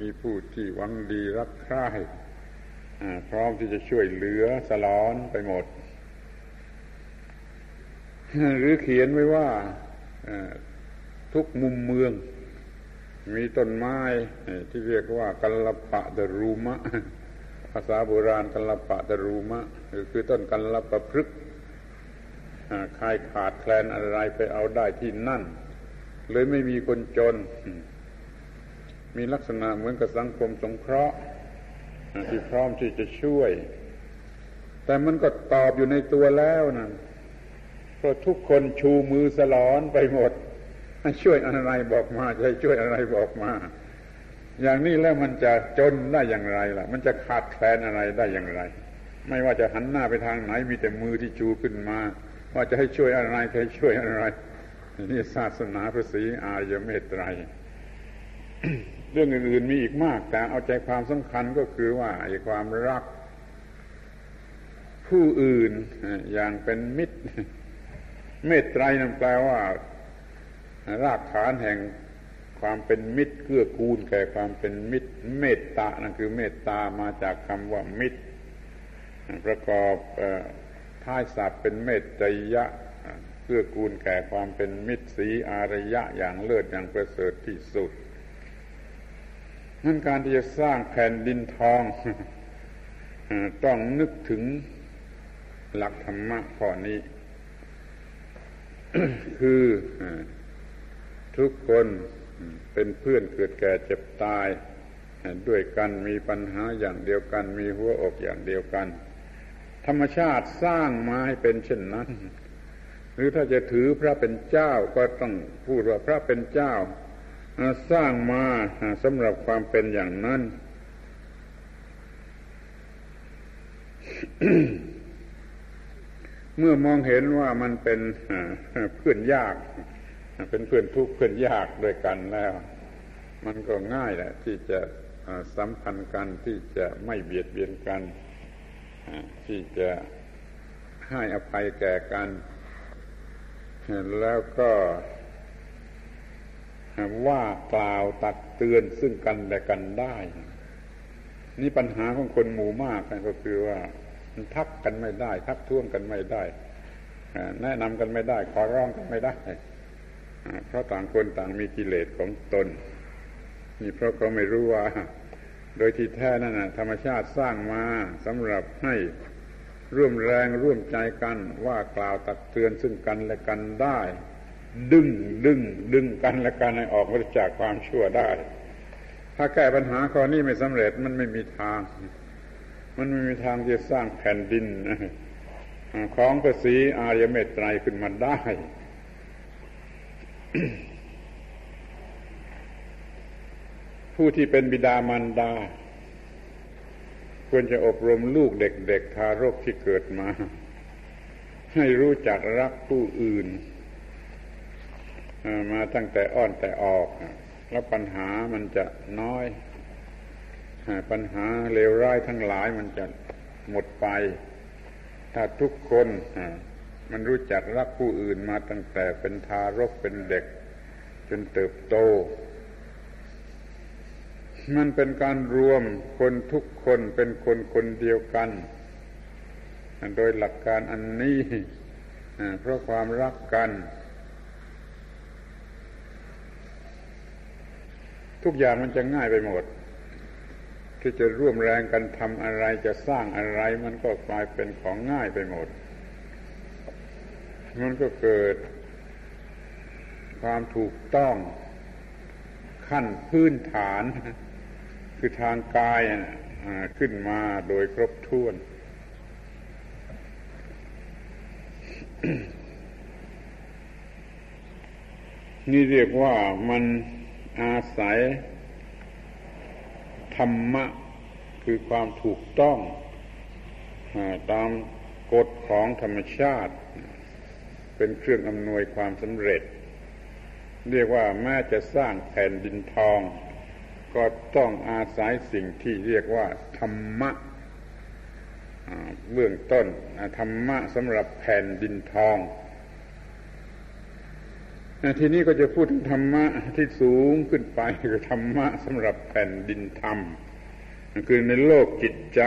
Speaker 1: มีผู้ที่หวังดีรักใคร่พร้อมที่จะช่วยเหลือสลอนไปหมด หรือเขียนไว้ว่าทุกมุมเมือง มีต้นไม้ที่เรียกว่ากัลปะดรูมะ ภาษาโบราณกัลปะดรูมะคือต้นกัลปะพฤกใครขาดแคลนอะไรไปเอาได้ที่นั่น เลยไม่มีคนจน มีลักษณะเหมือนกับสังคมสงเคราะห์ที่พร้อมที่จะช่วย แต่มันก็ตอบอยู่ในตัวแล้วนะเพราะทุกคนชูมือสลอนไปหมดช่วยอะไรบอกมาจะช่วยอะไรบอกมา อย่างนี้แล้วมันจะจนได้อย่างไรล่ะ มันจะขาดแคลนอะไรได้อย่างไร ไม่ว่าจะหันหน้าไปทางไหนมีแต่มือที่ชูขึ้นมา ว่าจะให้ช่วยอะไรให้ช่วยอะไรนี่ศาสนาพระศรีอารยเมตไตร เรื่องอื่นๆมีอีกมาก แต่เอาใจความสำคัญก็คือว่าไอ้ความรัก ผู้อื่นอย่างเป็นมิตร เมตไตรนั่นแปลว่า รากฐานแห่งความเป็นมิตรเกื้อกูลแก่ความเป็นมิตร เมตตานั่นคือเมตตามาจากคำว่ามิตร ประกอบท้ายศัพท์เป็นเมตตยะเกื้อกูลแก่ความเป็นมิตรสีอารยะอย่างเลิศอย่างประเสริฐที่สุด นั่นการที่จะสร้างแผ่นดินทองต้องนึกถึงหลักธรรมะข้อนี้ คือทุกคนเป็นเพื่อนเกิดแก่เจ็บตาย ด้วยกันมีปัญหาอย่างเดียวกัน มีหัวอกอย่างเดียวกัน ธรรมชาติสร้างมาให้เป็นเช่นนั้น หรือถ้าจะถือพระเป็นเจ้าก็ต้องพูดว่าพระเป็นเจ้า สร้างมาสำหรับความเป็นอย่างนั้น เมื่อมองเห็นว่ามันเป็นเพื่อนยาก เป็นเพื่อนทุกข์เพื่อนยากด้วยกันแล้ว มันก็ง่ายแหละที่จะสัมพันธ์กันที่จะไม่เบียดเบียนกัน ที่จะให้อภัยแก่กัน แล้วก็ ว่ากล่าวตักเตือนซึ่งกันและกันได้ นี่ปัญหาของคนหมู่มากก็คือว่ามันทักกันไม่ได้ ทักท้วงกันไม่ได้แนะนำกันไม่ได้ ขอร้องกันไม่ได้ เพราะต่างคนต่างมีกิเลสของตน นี่เพราะเขาไม่รู้ว่า โดยที่แท้นั่นนะธรรมชาติสร้างมาสำหรับให้ร่วมแรงร่วมใจกันว่ากล่าวตักเตือนซึ่งกันและกันได้ ดึงดึงดึงกันและกันให้ออกมาจากความชั่วได้ ถ้าแก้ปัญหาข้อนี้ไม่สำเร็จมันไม่มีทาง มันไม่มีทางจะสร้างแผ่นดินของภาษีอารยเมตไตรขึ้นมาได้ผู้ที่เป็นบิดามารดา ควรจะอบรมลูกเด็กๆทารกที่เกิดมา ให้รู้จักรักผู้อื่น มาตั้งแต่อ้อนแต่ออก แล้วปัญหามันจะน้อย ปัญหาเลวร้ายทั้งหลายมันจะหมดไป ถ้าทุกคนมันรู้จักรักผู้อื่นมาตั้งแต่เป็นทารกเป็นเด็ก จนเติบโต มันเป็นการรวมคนทุกคนเป็นคนคนเดียวกัน โดยหลักการอันนี้เพราะความรักกัน ทุกอย่างมันจะง่ายไปหมด ที่จะร่วมแรงกันทำอะไรจะสร้างอะไร มันก็กลายเป็นของง่ายไปหมด มันก็เกิด ความถูกต้องขั้นพื้นฐาน คือทางกายขึ้นมาโดยครบถ้วน นี่เรียกว่ามัน อาศัย ธรรมะคือความถูกต้องตามกฎของธรรมชาติ เป็นเครื่องอำนวยความสำเร็จ เรียกว่าแม้จะสร้างแผ่นดินทอง ก็ต้องอาศัยสิ่งที่เรียกว่าธรรมะเบื้องต้นธรรมะสำหรับแผ่นดินทอง ทีนี้ก็จะพูดถึงธรรมะที่สูงขึ้นไปคือธรรมะสำหรับแผ่นดินธรรมคือในโลกจิตใจ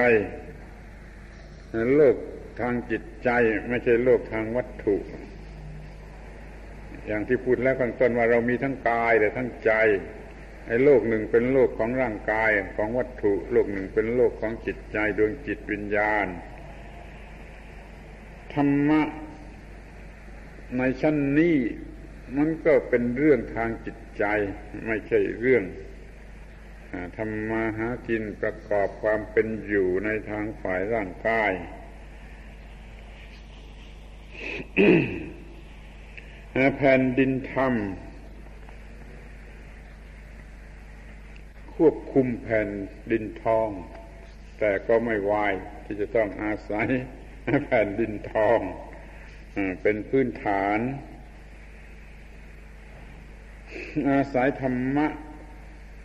Speaker 1: ในโลกทางจิตใจไม่ใช่โลกทางวัตถุ อย่างที่พูดแล้วข้างต้นว่าเรามีทั้งกายแต่ทั้งใจไอ้โลกหนึ่งเป็นโลกของร่างกายของวัตถุ โลกหนึ่งเป็นโลกของจิตใจดวงจิตวิญญาณ ธรรมะในชั้นนี้ มันก็เป็นเรื่องทางจิตใจ ไม่ใช่เรื่องทำมาหากินประกอบความเป็นอยู่ในทางฝ่ายร่างกายแผ่นดินธรรม ควบคุมแผ่นดินทอง แต่ก็ไม่วายที่จะต้องอาศัยแผ่นดินทอง เป็นพื้นฐาน อาศัยธรรมะ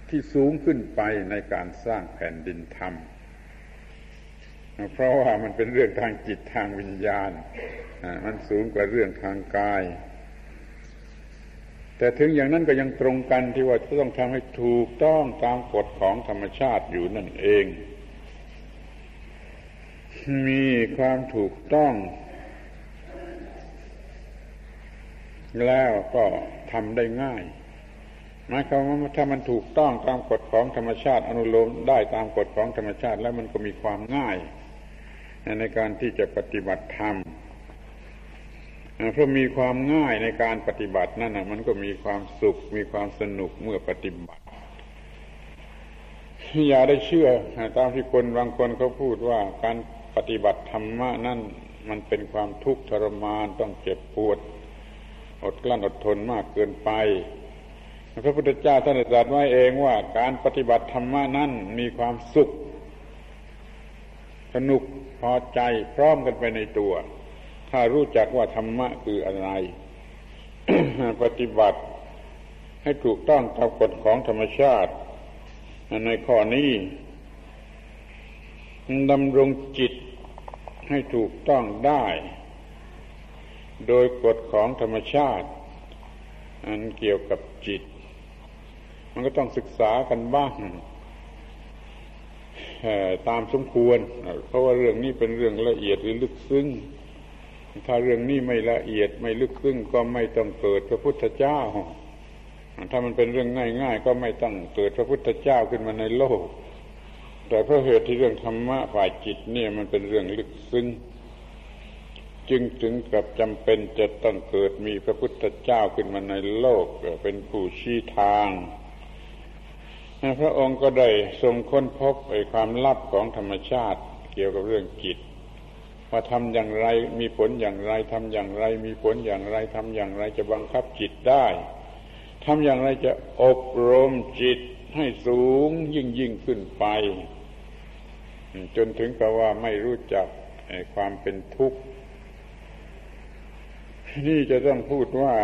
Speaker 1: ที่สูงขึ้นไปในการสร้างแผ่นดินธรรม เพราะว่ามันเป็นเรื่องทางจิตทางวิญญาณ มันสูงกว่าเรื่องทางกาย แต่ถึงอย่างนั้นก็ยังตรงกันที่ว่าจะต้องทำให้ถูกต้องตามกฎของธรรมชาติอยู่นั่นเอง มีความถูกต้อง แล้วก็ ทำได้ง่ายหมายความว่าถ้ามันถูกต้องตามกฎของธรรมชาติ อนุโลมได้ตามกฎของธรรมชาติ แล้วมันก็มีความง่ายในการที่จะปฏิบัติธรรมเพราะมีความง่ายในการปฏิบัตินั่นนะมันก็มีความสุข มีความสนุกเมื่อปฏิบัติ อย่าได้เชื่อตามที่คนบางคนเขาพูดว่าการปฏิบัติธรรมะนั่นมันเป็นความทุกข์ทรมานต้องเจ็บปวด อดกลั้นอดทนมากเกินไป พระพุทธเจ้าท่านตรัสไว้เองว่าการปฏิบัติธรรมะนั่นมีความสุข สนุกพอใจพร้อมกันไปในตัว ถ้ารู้จักว่าธรรมะคืออะไร ปฏิบัติให้ถูกต้องตามกฎของธรรมชาติ ในข้อนี้ดำรงจิตให้ถูกต้องได้ โดยกฎของธรรมชาติ อันเกี่ยวกับจิต มันก็ต้องศึกษากันบ้างตามสมควร เพราะว่าเรื่องนี้เป็นเรื่องละเอียดหรือลึกซึ้ง ถ้าเรื่องนี้ไม่ละเอียดไม่ลึกซึ้งก็ไม่ต้องเกิดพระพุทธเจ้า ถ้ามันเป็นเรื่องง่าย ๆ ก็ไม่ต้องเกิดพระพุทธเจ้าขึ้นมาในโลก แต่เพราะเหตุที่เรื่องธรรมะฝ่ายจิตเนี่ยมันเป็นเรื่องลึกซึ้ง จึงถึงกับจำเป็นจะต้องเกิดมีพระพุทธเจ้าขึ้นมาในโลกเป็นผู้ชี้ทางพระองค์ก็ได้ทรงค้นพบไอ้ความลับของธรรมชาติเกี่ยวกับเรื่องจิตว่าทำอย่างไรมีผลอย่างไรทำอย่างไร มีผลอย่างไรทำอย่างไรจะบังคับจิตได้ทำอย่างไรจะอบรมจิตให้สูงยิ่งยิ่งขึ้นไป จนถึงกับว่าไม่รู้จักความเป็นทุกข์ นี่จะต้องพูดว่า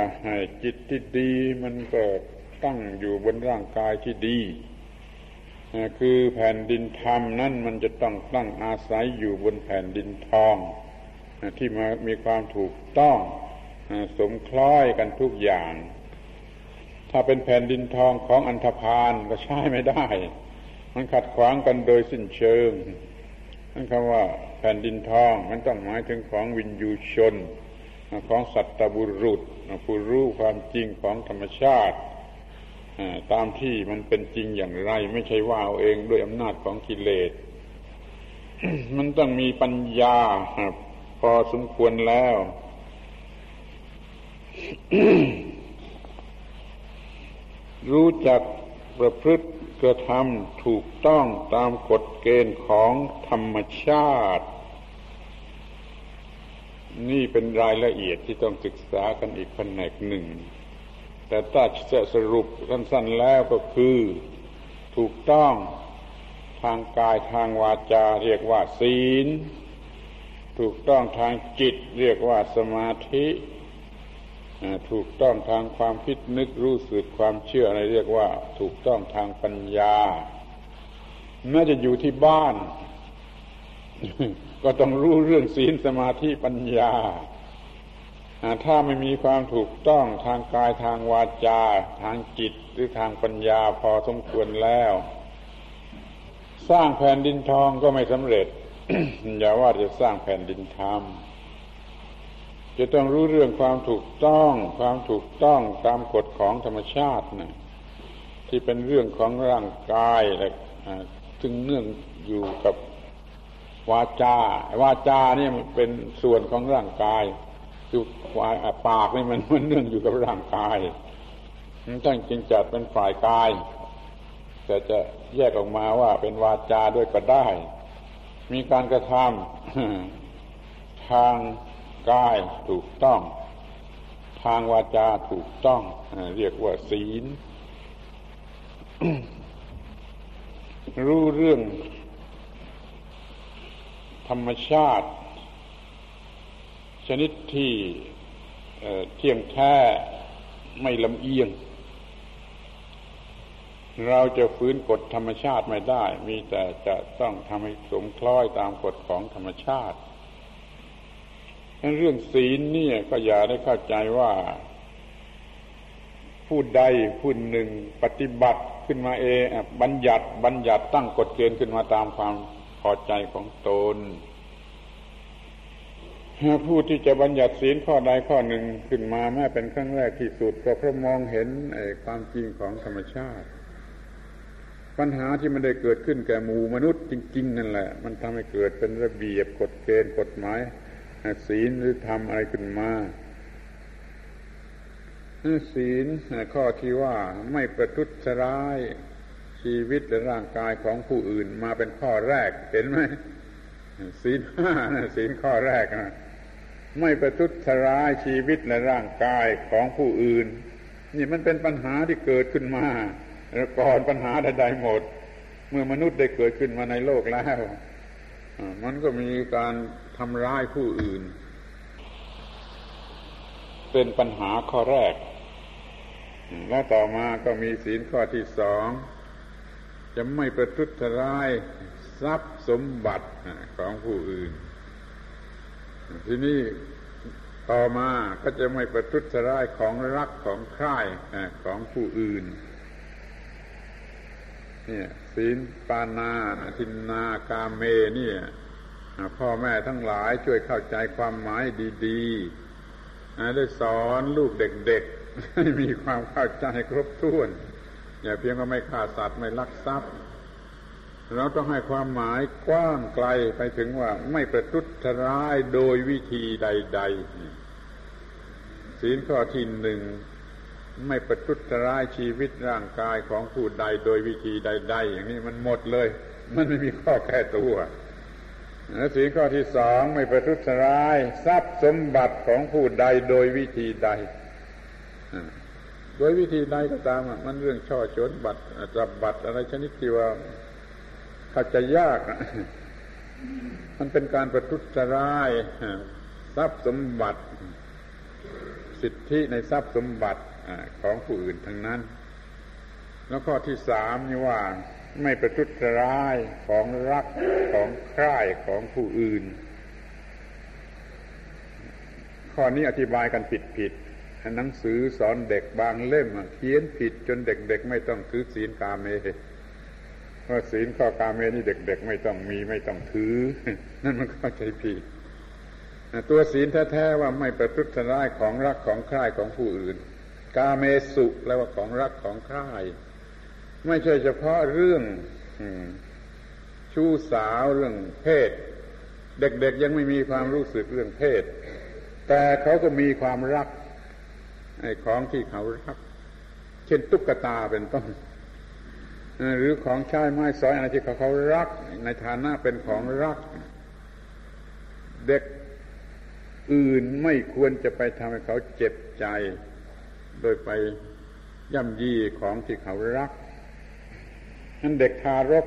Speaker 1: จิตที่ดีมันก็ตั้งอยู่บนร่างกายที่ดี คือแผ่นดินธรรมนั่นมันจะต้องตั้งอาศัยอยู่บนแผ่นดินทอง ที่มามีความถูกต้องสมคล้อยกันทุกอย่าง ถ้าเป็นแผ่นดินทองของอันธพาลก็ใช้ไม่ได้ มันขัดขวางกันโดยสิ้นเชิงนั่นคำว่าแผ่นดินทองมันต้องหมายถึงของวินยูชน ของสัตบุรุษผู้รู้ความจริงของธรรมชาติตามที่มันเป็นจริงอย่างไร ไม่ใช่ว่าเอาเองด้วยอำนาจของกิเลส มันต้องมีปัญญาพอสมควรแล้ว รู้จักประพฤติกระทำถูกต้องตามกฎเกณฑ์ของธรรมชาติ นี่เป็นรายละเอียดที่ต้องศึกษากันอีกแผนกหนึ่ง แต่ถ้าจะสรุปสั้นๆแล้วก็คือ ถูกต้องทางกายทางวาจาเรียกว่าศีล ถูกต้องทางจิตเรียกว่าสมาธิถูกต้องทางความคิดนึกรู้สึกความเชื่ออะไรเรียกว่า ถูกต้องทางปัญญาน่าจะอยู่ที่บ้าน ก็ต้องรู้เรื่องศีลสมาธิปัญญา ถ้าไม่มีความถูกต้องทางกายทางวาจา ทางจิตหรือทางปัญญาพอสมควรแล้ว สร้างแผ่นดินทองก็ไม่สำเร็จ อย่าว่าจะสร้างแผ่นดินธรรมจะต้องรู้เรื่องความถูกต้อง ความถูกต้องตามกฎของธรรมชาตินะที่เป็นเรื่องของร่างกายและซึ่งเนื่องอยู่กับ วาจาวาจาเนี่ยมันเป็นส่วนของร่างกายคือปากนี่มันมันเนื่องอยู่กับร่างกายตั้งจริงจัดเป็นฝ่ายกายแต่จะแยกออกมาว่าเป็นวาจาด้วยก็ได้ มีการกระทำทางกายถูกต้อง ทางวาจาถูกต้อง เรียกว่าศีล รู้เรื่อง ธรรมชาติ ชนิดที่เที่ยงแท้ไม่ลำเอียง เราจะฟื้นกฎธรรมชาติไม่ได้ มีแต่จะต้องทำให้สมคล้อยตามกฎของธรรมชาติเรื่องศีลเนี่ยก็อย่าได้เข้าใจว่า ผู้ใดผู้หนึ่งปฏิบัติขึ้นมาเองบัญญัติบัญญัติตั้งกฎเกณฑ์ขึ้นมาตามความ พอใจของตนผู้ที่จะบัญญัติศีลข้อใดข้อหนึ่งขึ้นมาแม้เป็นครั้งแรกที่สุดก็เพราะมองเห็นความจริงของธรรมชาติ ปัญหาที่มันได้เกิดขึ้นแก่หมู่มนุษย์จริง ๆ นั่นแหละ มันทำให้เกิดเป็นระเบียบกฎเกณฑ์กฎหมายศีลหรือทำอะไรขึ้นมาศีลข้อที่ว่าไม่ประทุษร้าย ชีวิตและร่างกายของผู้อื่นมาเป็นข้อแรกเห็นไหมศีลห้าศีลข้อแรกนะไม่ประทุษร้ายชีวิตและร่างกายของผู้อื่น นี่มันเป็นปัญหาที่เกิดขึ้นมาแล้วก่อนปัญหาใดๆหมด เมื่อมนุษย์ได้เกิดขึ้นมาในโลกแล้วมันก็มีการทำร้ายผู้อื่น เป็นปัญหาข้อแรก และต่อมาก็มีศีลข้อที่สอง จะไม่ประทุษร้ายทรัพย์สมบัติของผู้อื่น ทีนี้ต่อมาก็จะไม่ประทุษร้ายของรักของใคร่ของผู้อื่นเนี่ยศีลปานาทินนากาเมเนี่ยพ่อแม่ทั้งหลายช่วยเข้าใจความหมายดีๆได้สอนลูกเด็กๆให้มีความเข้าใจครบถ้วน อย่าเพียงว่าไม่ฆ่าสัตว์ไม่ลักทรัพย์ เราต้องให้ความหมายกว้างไกลไปถึงว่าไม่ประทุษร้ายโดยวิธีใด ๆ ศีลข้อที่หนึ่งไม่ประทุษร้ายชีวิตร่างกายของผู้ใดโดยวิธีใด ๆ อย่างนี้มันหมดเลย มันไม่มีข้อแก้ตัวศีลข้อที่สองไม่ประทุษร้าย ทรัพย์สมบัติของผู้ใดโดยวิธีใด โดยวิธีใดก็ตามมันเรื่องช่อชนบัตรจับบัตรอะไรชนิดที่ว่าเข้าใจยาก มันเป็นการประทุษร้ายทรัพย์สมบัติ สิทธิในทรัพย์สมบัติของผู้อื่นทั้งนั้น แล้วข้อที่สามนี่ว่าไม่ประทุษร้ายของรักของใคร่ของผู้อื่น ข้อนี้อธิบายกันผิดผิด หนังสือสอนเด็กบางเล่มเขียนผิดจนเด็กๆไม่ต้องถือศีลกาเมว่าศีลข้อกาเมนี่เด็ก ๆ ไม่ต้องมีไม่ต้องถือ นั่นมันเข้าใจผิดตัวศีลแท้ๆว่าไม่ประพฤติร้ายของรักของใคร่ของผู้อื่น กาเมสุแปลว่าของรักของใคร่ไม่ใช่เฉพาะเรื่องชู้สาวเรื่องเพศ เด็กๆยังไม่มีความรู้สึกเรื่องเพศ แต่เขาก็มีความรัก ไอ้ของที่เขารัก เช่นตุ๊กตาเป็นต้น หรือของใช้ไม้สอยอะไรที่เขาเขารัก ในฐานะเป็นของรัก เด็กอื่นไม่ควรจะไปทำให้เขาเจ็บใจ โดยไปย่ำยีของที่เขารักนั้นเด็กทารก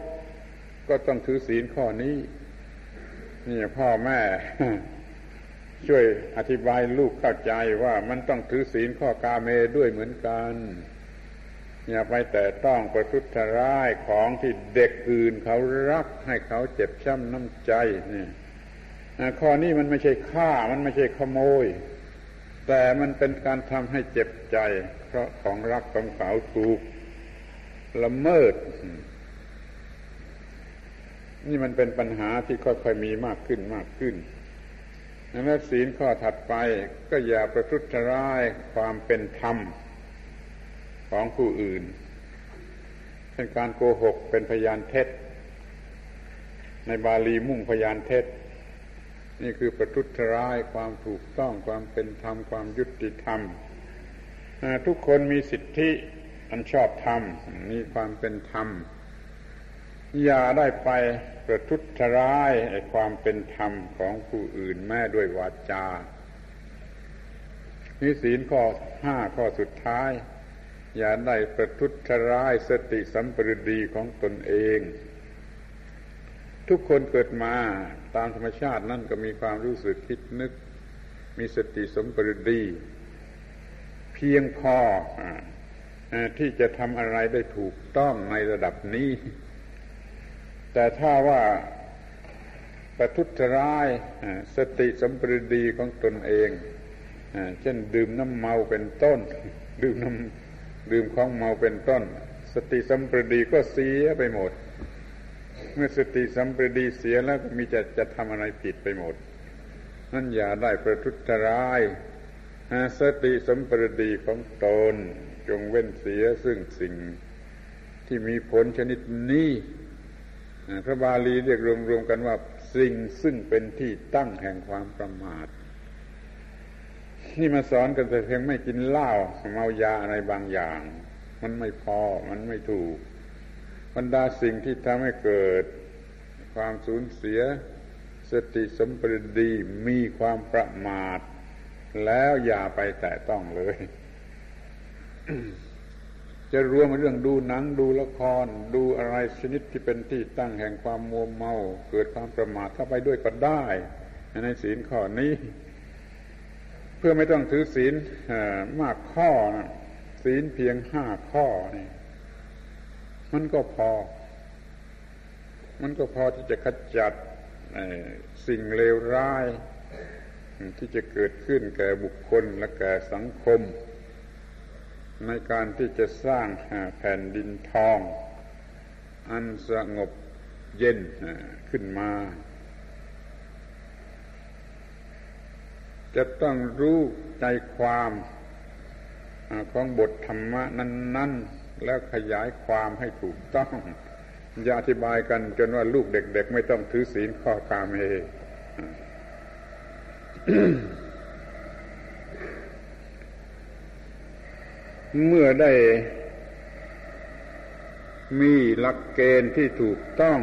Speaker 1: ก็ต้องถือศีลข้อนี้ นี่พ่อแม่ ช่วยอธิบายลูกเข้าใจว่ามันต้องถือศีลข้อกาเมด้วยเหมือนกัน อย่าไปแต่ต้องประทุษร้ายของที่เด็กอื่นเขารักให้เขาเจ็บช้ำน้ำใจนี่ข้อนี้มันไม่ใช่ฆ่ามันไม่ใช่ขโมย แต่มันเป็นการทำให้เจ็บใจ เพราะของรักของเขาถูกละเมิด นี่มันเป็นปัญหาที่ค่อยๆมีมากขึ้นมากขึ้น นั้นศีลข้อถัดไปก็อย่าประทุษร้ายความเป็นธรรมของผู้อื่น เช่นการโกหกเป็นพยานเท็จ ในบาลีมุ่งพยานเท็จ นี่คือประทุษร้ายความถูกต้องความเป็นธรรมความยุติธรรม ทุกคนมีสิทธิอันชอบธรรมมีความเป็นธรรม อย่าได้ไปประทุษร้ายไอ้ความเป็นธรรมของผู้อื่นแม้ด้วยวาจานี่ศีลข้อห้าข้อสุดท้าย อย่าได้ประทุษร้ายสติสัมปรดีของตนเอง ทุกคนเกิดมาตามธรรมชาตินั่นก็มีความรู้สึกคิดนึก มีสติสัมปรดี เพียงพอที่จะทำอะไรได้ถูกต้องในระดับนี้ แต่ถ้าว่าประทุษร้ายสติสัมปรดีของตนเอง เช่นดื่มน้ำเมาเป็นต้น ดื่มน้ำดื่มของเมาเป็นต้น สติสัมปรดีก็เสียไปหมด เมื่อสติสัมปรดีเสียแล้วก็มีจะจะทำอะไรผิดไปหมด นั่นอย่าได้ประทุษร้ายสติสัมปรดีของตนจงเว้นเสียซึ่งสิ่งที่มีผลชนิดนี้ พระบาลีเรียกรวมๆกันว่าสิ่งซึ่งเป็นที่ตั้งแห่งความประมาทนี่มาสอนกันแต่เพียงไม่กินเหล้าเมายาอะไรบางอย่าง มันไม่พอมันไม่ถูกบรรดาสิ่งที่ทำให้เกิด ความสูญเสีย สติสมปริดีมีความประมาท แล้วอย่าไปแตะต้องเลย จะรวมเรื่องดูหนังดูละคร ดูอะไรชนิดที่เป็นที่ตั้งแห่งความมัวเมา เกิดความประมาทเข้าไปด้วยก็ได้ในศีลข้อนี้ เพื่อไม่ต้องถือศีลมากข้อนะศีลเพียงห้าข้อนี่มันก็พอ มันก็พอที่จะขจัดสิ่งเลวร้าย ที่จะเกิดขึ้นแก่บุคคลและแก่สังคม ในการที่จะสร้างแผ่นดินทอง อันสงบเย็นขึ้นมา จะต้องรู้ใจความของบทธรรมะนั้น ๆ แล้วขยายความให้ถูกต้อง อย่าอธิบายกันจนว่าลูกเด็ก ๆ ไม่ต้องถือศีลข้อกามเอ เมื่อได้มีหลักเกณฑ์ที่ถูกต้อง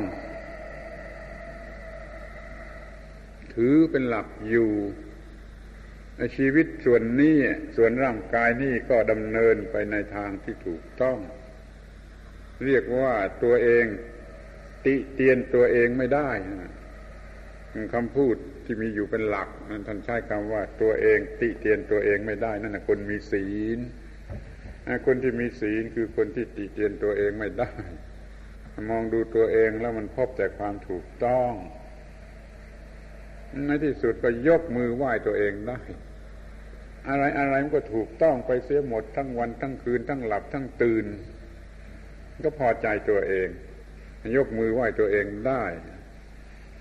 Speaker 1: ถือเป็นหลักอยู่ชีวิตส่วนนี้ส่วนร่างกายนี้ก็ดำเนินไปในทางที่ถูกต้อง เรียกว่าตัวเองติเตียนตัวเองไม่ได้คำพูดที่มีอยู่เป็นหลัก นั้นท่านใช้คำว่าตัวเองติเตียนตัวเองไม่ได้ นั่นคนมีศีล คนที่มีศีลคือคนที่ติเตียนตัวเองไม่ได้ มองดูตัวเองแล้วมันพบแต่ความถูกต้องในที่สุดก็ยกมือไหว้ตัวเองได้ อะไรอะไรมันก็ถูกต้องไปเสียหมดทั้งวันทั้งคืน ทั้งหลับทั้งตื่น ก็พอใจตัวเอง ยกมือไหว้ตัวเองได้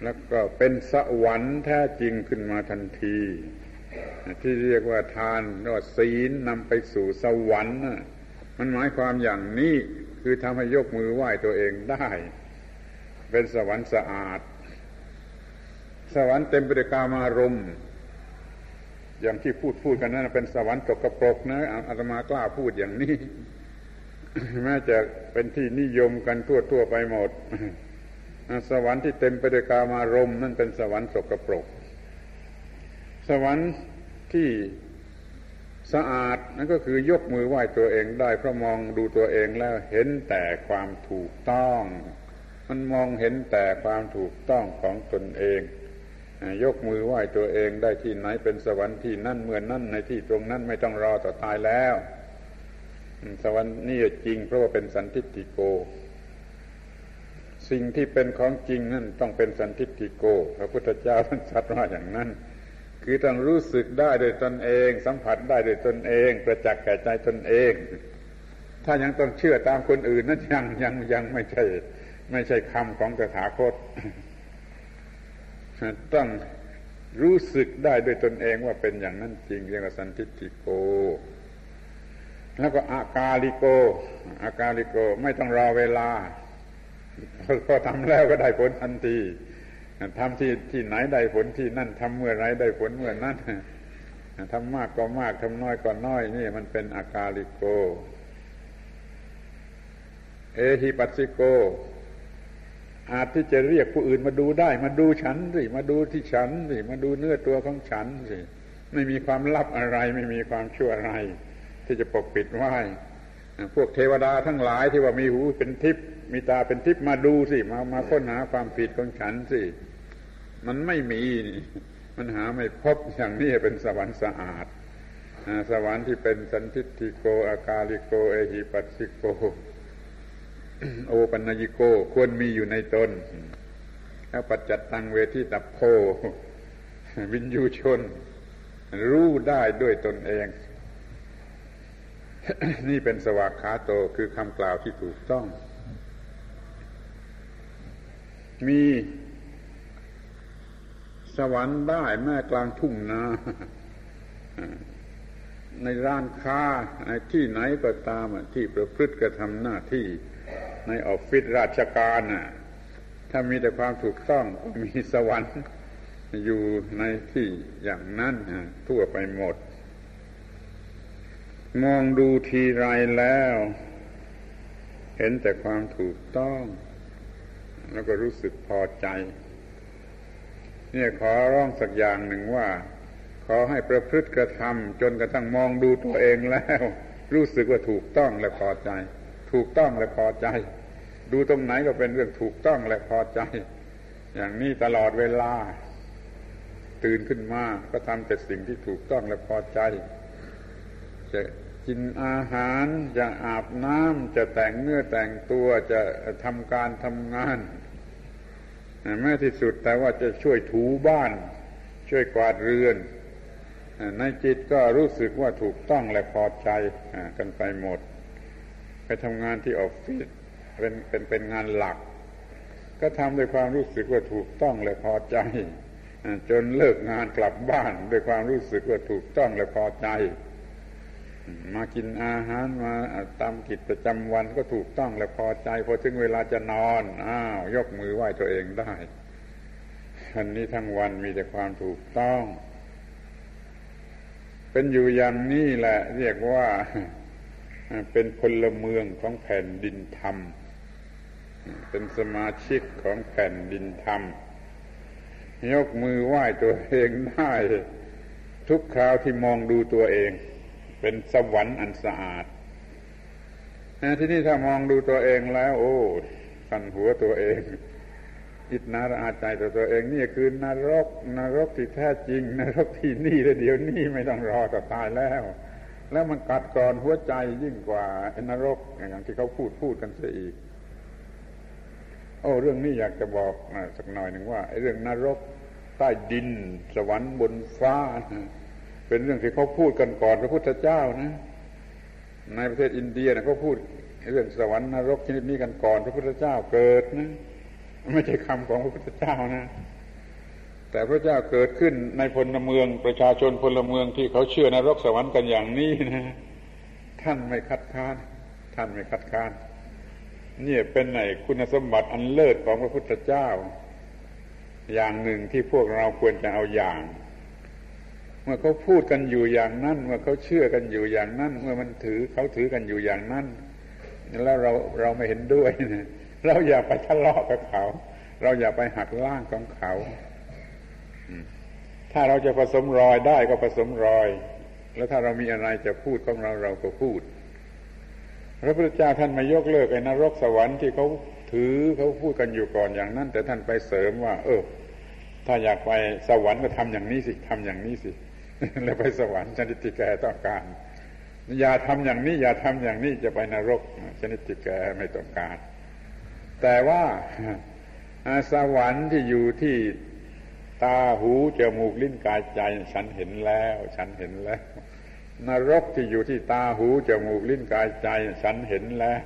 Speaker 1: แล้วก็เป็นสวรรค์แท้จริงขึ้นมาทันที ที่เรียกว่าทานว่าศีลนำไปสู่สวรรค์มันหมายความอย่างนี้คือทำให้ยกมือไหว้ตัวเองได้ เป็นสวรรค์สะอาด สวรรค์เต็มไปด้วยกามารมณ์อย่างที่พูดพูดกันนั้นเป็นสวรรค์ตกกระปรกนะอาตมากล้าพูดอย่างนี้แม้จะเป็นที่นิยมกันทั่วทั่วไปหมด สวรรค์ที่เต็มไปด้วยกามารมณ์นั่นเป็นสวรรค์สกปรก สวรรค์ที่สะอาดนั่นก็คือยกมือไหว้ตัวเองได้เพราะมองดูตัวเองแล้วเห็นแต่ความถูกต้อง มันมองเห็นแต่ความถูกต้องของตนเอง ยกมือไหว้ตัวเองได้ที่ไหนเป็นสวรรค์ที่นั่นเมื่อนนั่นในที่ตรงนั้นไม่ต้องรอต่อตายแล้ว สวรรค์นี่จริงเพราะว่าเป็นสันติติโก สิ่งที่เป็นของจริงนั่นต้องเป็นสันติติโก พระพุทธเจ้าท่านตรัสว่าอย่างนั้น คือต้องรู้สึกได้โดยตนเอง สัมผัสได้โดยตนเองประจักษ์แก่ใจตนเอง ถ้ายังต้องเชื่อตามคนอื่นนั้นยังยังยังไม่ใช่ ไม่ใช่คำของตถาคต ต้องรู้สึกได้ด้วยตนเองว่าเป็นอย่างนั้นจริง เรียกว่าสันทิติโก แล้วก็อากาลิโก อากาลิโก ไม่ต้องรอเวลาพอทำแล้วก็ได้ผลทันที ทำที่ที่ไหนได้ผลที่นั่นทำเมื่อไรได้ผลเมื่อนั้นทำมากก็มากทำน้อยก็น้อย นี่มันเป็นอากาลิโก เอฮิปัสสิโก อาจที่จะเรียกผู้อื่นมาดูได้ มาดูฉันสิมาดูที่ฉันสิมาดูเนื้อตัวของฉันสิไม่มีความลับอะไร ไม่มีความชั่วอะไร ที่จะปกปิดไว้พวกเทวดาทั้งหลายที่ว่ามีหูเป็นทิพย์มีตาเป็นทิพย์มาดูสิ มามาค้นหาความผิดของฉันสิ มันไม่มีมันหาไม่พบอย่างนี้เป็นสวรรค์สะอาด สวรรค์ที่เป็นสันทิติโก อากาลิโก เอหิปัสสิโก โอปัญญิโก ควรมีอยู่ในตนแล้วปัจจัตตังเวทีตับโพ วินยูชน รู้ได้ด้วยตนเอง นี่เป็นสวากขาโตคือคำกล่าวที่ถูกต้อง มี สวรรค์ได้แม่กลางทุ่งนา ในร้านค้าในที่ไหนก็ตามที่ประพฤติกระทำหน้าที่ในออฟฟิศราชการน่ะถ้ามีแต่ความถูกต้องมีสวรรค์อยู่ในที่อย่างนั้นทั่วไปหมด มองดูทีไรแล้ว เห็นแต่ความถูกต้อง แล้วก็รู้สึกพอใจ เนี่ยขอร้องสักอย่างหนึ่งว่า ขอให้ประพฤติกระทำจนกระทั่งมองดูตัวเองแล้ว รู้สึกว่าถูกต้องและพอใจ ถูกต้องและพอใจ ดูตรงไหนก็เป็นเรื่องถูกต้องและพอใจ อย่างนี้ตลอดเวลา ตื่นขึ้นมาก็ทำแต่สิ่งที่ถูกต้องและพอใจ จะกินอาหารจะอาบน้ำจะแต่งเนื้อแต่งตัวจะทำการทำงาน แม้ที่สุดแต่ว่าจะช่วยถูบ้าน ช่วยกวาดเรือน ในจิตก็รู้สึกว่าถูกต้องและพอใจกันไปหมด ไปทำงานที่ออฟฟิศเป็นเป็นเป็นงานหลัก ก็ทำด้วยความรู้สึกว่าถูกต้องและพอใจจนเลิกงานกลับบ้านด้วยความรู้สึกว่าถูกต้องและพอใจ มากินอาหารมาตามกิจประจำวันก็ถูกต้องและพอใจพอถึงเวลาจะนอน อ้าว ยกมือไหว้ตัวเองได้อันนี้ทั้งวันมีแต่ความถูกต้อง เป็นอยู่อย่างนี้แหละ เรียกว่าเป็นพลเมืองของแผ่นดินธรรม เป็นสมาชิกของแผ่นดินธรรม ยกมือไหว้ตัวเองได้ ทุกคราวที่มองดูตัวเอง เป็นสวรรค์อันสะอาดที่นี่ถ้ามองดูตัวเองแล้ว โอ้กันหัวตัวเองอิจนาระอาใจตัวตัวเองนี่คือนรกนรกที่แท้จริง นรกที่นี่แล้วเดี๋ยวนี้ไม่ต้องรอต่อตายแล้ว แล้วมันกัดกร่อนหัวใจยิ่งกว่านรกอย่างที่เขาพูดพูดกันเสียอีก โอ้เรื่องนี้อยากจะบอกสักหน่อยหนึ่งว่าเรื่องนรกใต้ดิน สวรรค์บนฟ้า เป็นเรื่องที่เขาพูดกันก่อนพระพุทธเจ้านะในประเทศอินเดียนะเขาพูดเรื่องสวรรค์นรกชนิดนี้กันก่อนพระพุทธเจ้าเกิดนะไม่ใช่คำของพระพุทธเจ้านะ แต่พระเจ้าเกิดขึ้นในพลเมืองประชาชนพลเมืองที่เขาเชื่อนรกสวรรค์กันอย่างนี้นะท่านไม่คัดค้าน ท่านไม่คัดค้านนี่เป็นไหนคุณสมบัติอันเลิศของพระพุทธเจ้า อย่างหนึ่งที่พวกเราควรจะเอาอย่าง มื่อเขาพูดกันอยู่อย่างนั้น เมื่อเขาเชื่อกันอยู่อย่างนั้น เมื่อมันถือเขาถือกันอยู่อย่างนั้น แล้วเราเราไม่เห็นด้วยนะเราอย่าไปทะเลาะกับเขา เราอย่าไปหักล้างของเขาถ้าเราจะผสมรอยได้ก็ผสมรอย แล้วถ้าเรามีอะไรจะพูดของเราเราก็พูด พระพุทธเจ้าท่านม่ยกเลิกไอ้นรกสวรรค์ที่เขาถือเขาพูดกันอยู่ก่อนอย่างนั้น แต่ท่านไปเสริมว่า เออ ถ้าอยากไปสวรรค์ก็ทำอย่างนี้สิทำอย่างนี้สิ แล้วไปสวรรค์ชนิดที่แกต้องการ อย่าทำอย่างนี้ อย่าทำอย่างนี้จะไปนรก ชนิดที่แกไม่ต้องการ แต่ว่าสวรรค์ที่อยู่ที่ตาหูจมูกลิ้นกายใจ ฉันเห็นแล้ว ฉันเห็นแล้ว นรกที่อยู่ที่ตาหูจมูกลิ้นกายใจ ฉันเห็นแล้ว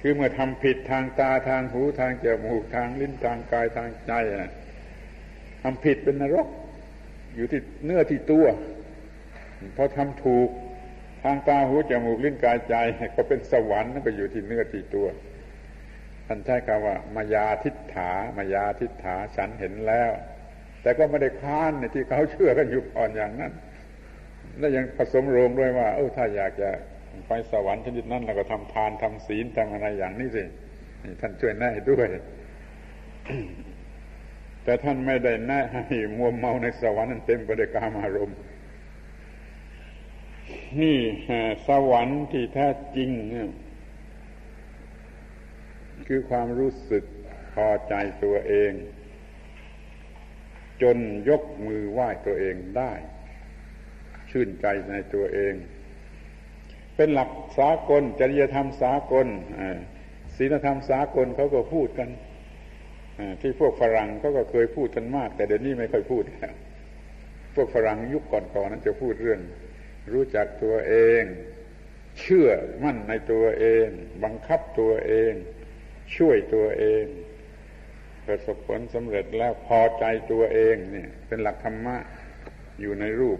Speaker 1: คือเมื่อทำผิดทางตาทางหูทางจมูกทางลิ้นทางกายทางใจทำผิดเป็นนรก อยู่ที่เนื้อที่ตัวพอทำถูกทางตาหูจมูกลิ้นกายใจ ก็เป็นสวรรค์นั่นก็อยู่ที่เนื้อที่ตัวท่านใช้คำว่ามายาทิฏฐามายาทิฏฐาฉันเห็นแล้ว แต่ก็ไม่ได้ค้านในที่เขาเชื่อกันอยู่ก่อนอย่างนั้น และยังผสมโรงด้วยว่า เออถ้าอยากจะไปสวรรค์ชนิดนั้นเราก็ทำทานทำศีลทำอะไรอย่างนี้สิท่านช่วยแน่ด้วย แต่ท่านไม่ได้แน่ให้มัวเมาในสวรรค์นั้นเต็มไปด้วยกามอารมณ์ นี่สวรรค์ที่แท้จริงเนี่ยคือความรู้สึกพอใจตัวเอง จนยกมือไหว้ตัวเองได้ ชื่นใจในตัวเอง เป็นหลักสากลจริยธรรมสากลศีลธรรมสากลเขาก็พูดกัน ที่พวกฝรั่งเขาก็เคยพูดกันมาก แต่เดี๋ยวนี้ไม่ค่อยพูดแล้วพวกฝรั่งยุคก่อนๆนั้นจะพูดเรื่อง รู้จักตัวเอง เชื่อมั่นในตัวเอง บังคับตัวเอง ช่วยตัวเอง ประสบผลสำเร็จแล้วพอใจตัวเองเนี่ย เป็นหลักธรรมะอยู่ในรูป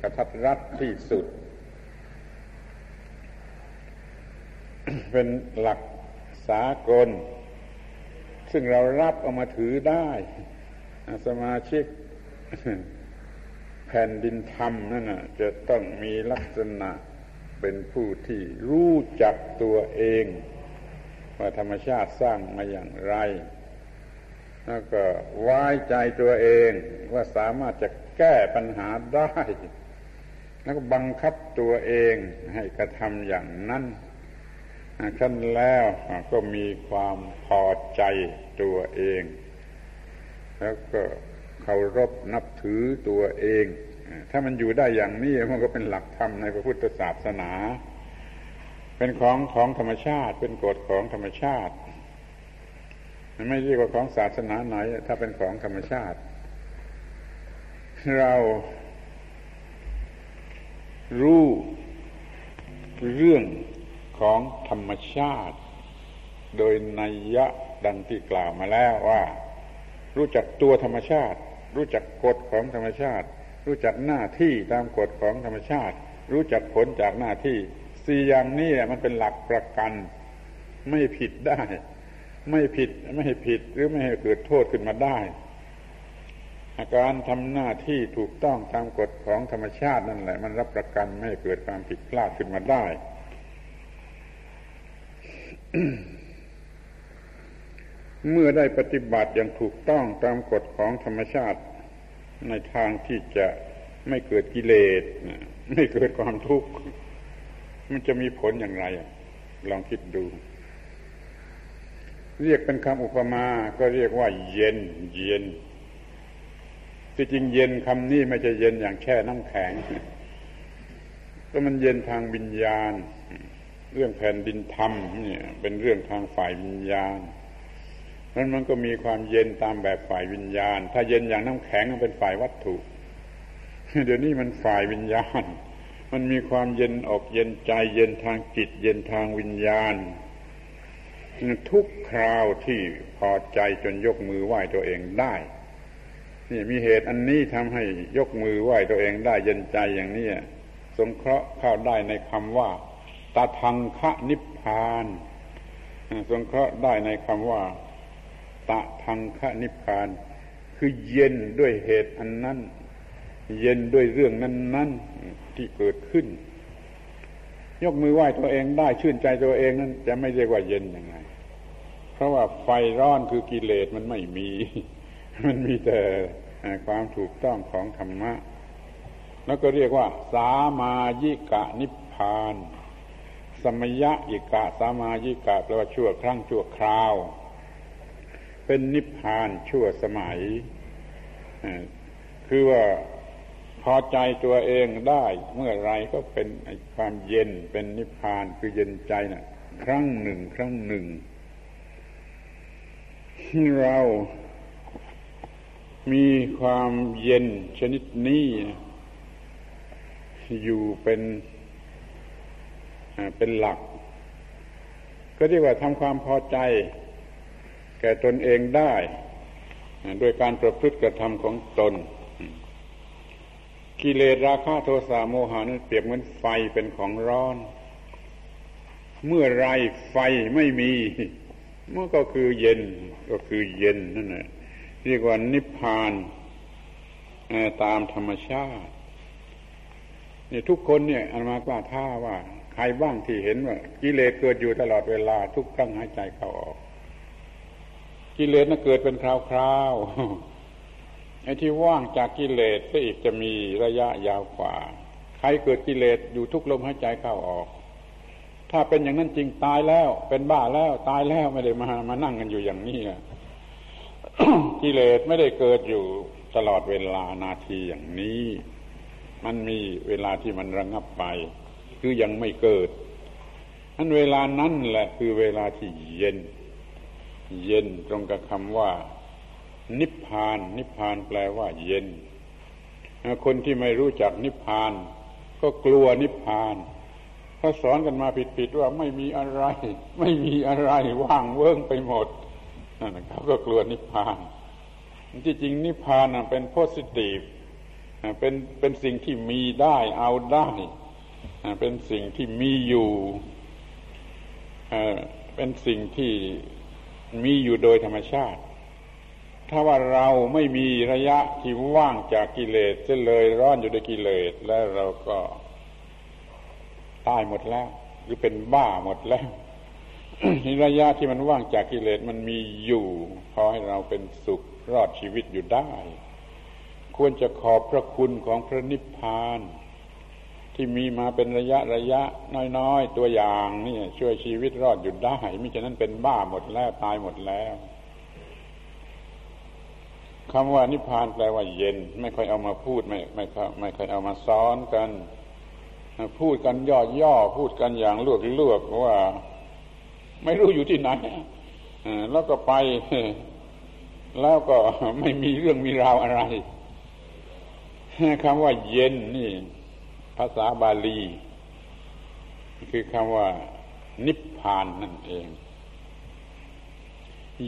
Speaker 1: กระทัดรัดที่สุด เป็นหลักสากล ซึ่งเรารับเอามาถือได้สมาชิกแผ่นดินธรรมนั่นนะจะต้องมีลักษณะเป็นผู้ที่รู้จักตัวเอง ว่าธรรมชาติสร้างมาอย่างไร แล้วก็ไว้ใจตัวเองว่าสามารถจะแก้ปัญหาได้ แล้วก็บังคับตัวเองให้กระทำอย่างนั้น ขั้นแล้วก็มีความพอใจตัวเอง แล้วก็เคารพนับถือตัวเอง ถ้ามันอยู่ได้อย่างนี้มันก็เป็นหลักธรรมในพระพุทธศาสนา เป็นของของธรรมชาติ เป็นกฎของธรรมชาติมันไม่ดีกว่าของศาสนาไหน ถ้าเป็นของธรรมชาติ เรารู้เรื่อง ของธรรมชาติ โดยนัยยะดังที่กล่าวมาแล้วว่า รู้จักตัวธรรมชาติ รู้จักกฎของธรรมชาติ รู้จักหน้าที่ตามกฎของธรรมชาติ รู้จักผลจากหน้าที่สี่อย่างนี้มันเป็นหลักประกัน ไม่ผิดได้ ไม่ผิดไม่ให้ผิดหรือไม่ให้เกิดโทษขึ้นมาได้อาการทำหน้าที่ถูกต้องตามกฎของธรรมชาตินั่นแหละ มันรับประกันไม่ให้เกิดความผิดพลาดขึ้นมาได้ เมื่อได้ปฏิบัติอย่างถูกต้องตามกฎของธรรมชาติ ในทางที่จะไม่เกิดกิเลสไม่เกิดความทุกข์มันจะมีผลอย่างไร ลองคิดดู เรียกเป็นคำอุปมาก็เรียกว่า เย็น เย็นที่จริงเย็นคำนี้ไม่ใช่เย็นอย่างแค่น้ำแข็งก็มันเย็นทางวิญญาณ เรื่องแผ่นดินธรรมเนี่ยเป็นเรื่องทางฝ่ายวิญญาณนั้นมันก็มีความเย็นตามแบบฝ่ายวิญญาณ ถ้าเย็นอย่างน้ำแข็งมันเป็นฝ่ายวัตถุ เดี๋ยวนี้มันฝ่ายวิญญาณ มันมีความเย็นอกเย็นใจเย็นทางจิต เย็นทางวิญญาณ ทุกคราวที่พอใจจนยกมือไหว้ตัวเองได้นี่มีเหตุอันนี้ทำให้ยกมือไหว้ตัวเองได้เย็นใจอย่างนี้สงเคราะห์เข้าได้ในคำว่า ตาทังคะนิพพานสงเคราะห์ได้ในคำว่า ตะทังคะนิพพาน คือเย็นด้วยเหตุอันนั้น เย็นด้วยเรื่องนั้น ๆ ที่เกิดขึ้น ยกมือไหว้ตัวเองได้ชื่นใจตัวเองนั้น จะไม่เรียกว่าเย็นยังไง เพราะว่าไฟร้อนคือกิเลสมันไม่มี มันมีแต่ความถูกต้องของธรรมะ แล้วก็เรียกว่า สามายิกะนิพพาน สมยะยิกะสามายิกะแปลว่าชั่วครั้งชั่วคราว เป็นนิพพานชั่วสมัย คือว่าพอใจตัวเองได้เมื่อไรก็เป็นความเย็นเป็นนิพพานคือเย็นใจนะ่ะ ครั้งหนึ่ง ครั้งหนึ่งเรามีความเย็นชนิดนี้ อยู่เป็น เป็นหลัก ก็เรียกว่าทำความพอใจ แก่ตนเองได้โดยการประพฤติกระทำของตน กิเลสราคะโทสะโมหะนั้นเปรียบเหมือนไฟเป็นของร้อน เมื่อไรไฟไม่มีมันก็คือเย็นก็คือเย็นนั่นแหละเรียกว่านิพพานตามธรรมชาตินี่ทุกคนเนี่ยอันมากล้าท่าว่า ใครบ้างที่เห็นว่ากิเลสเกิดอยู่ตลอดเวลาทุกครั้งหายใจเข้าออก กิเลสน่ะเกิดเป็นคราวๆไอ้ที่ว่างจากกิเลสก็อีกจะมีระยะยาวกว่า ใครเกิดกิเลสอยู่ทุกลมหายใจเข้าออก ถ้าเป็นอย่างนั้นจริงตายแล้ว เป็นบ้าแล้วตายแล้วไม่ได้มามานั่งกันอยู่อย่างนี้กิเลสไม่ได้เกิดอยู่ตลอดเวลานาทีอย่างนี้ มันมีเวลาที่มันระงับไป คือยังไม่เกิดนั้นเวลานั้นแหละคือเวลาที่เย็น เย็นตรงกับคำว่า นิพพาน นิพพานแปลว่า เย็น คนที่ไม่รู้จักนิพพาน ก็กลัวนิพพานเขาสอนกันมาผิดๆว่าไม่มีอะไร ไม่มีอะไรว่างเวิ้งไปหมดนั่นเขาก็กลัวนิพพานที่จริงนิพพานเป็นโพสิทีฟเป็นเป็นสิ่งที่มีได้เอาได้ เป็นสิ่งที่มีอยู่เป็นสิ่งที่มีอยู่โดยธรรมชาติ ถ้าว่าเราไม่มีระยะที่ว่างจากกิเลสจะเลยร้อนอยู่ด้วยกิเลสแล้วเราก็ตายหมดแล้ว หรือเป็นบ้าหมดแล้วระยะที่มันว่างจากกิเลสมันมีอยู่พอให้เราเป็นสุขรอดชีวิตอยู่ได้ ควรจะขอบพระคุณของพระนิพพาน ที่มีมาเป็นระยะระยะน้อยๆ ตัวอย่างนี่ช่วยชีวิตรอดอยู่ได้มิฉะนั้นเป็นบ้าหมดแล้วตายหมดแล้วคำว่านิพพานแปลว่าเย็น ไม่ค่อยเอามาพูดไม่ไม่ไม่ค่อยเอามาซ้อนกัน พูดกันย่อๆพูดกันอย่างลวกลวกว่า ไม่รู้อยู่ที่ไหนแล้วก็ไป แล้วก็ไม่มีเรื่องมีราวอะไรคำว่าเย็นนี่ ภาษาบาลี คือคำว่า นิพพานนั่นเอง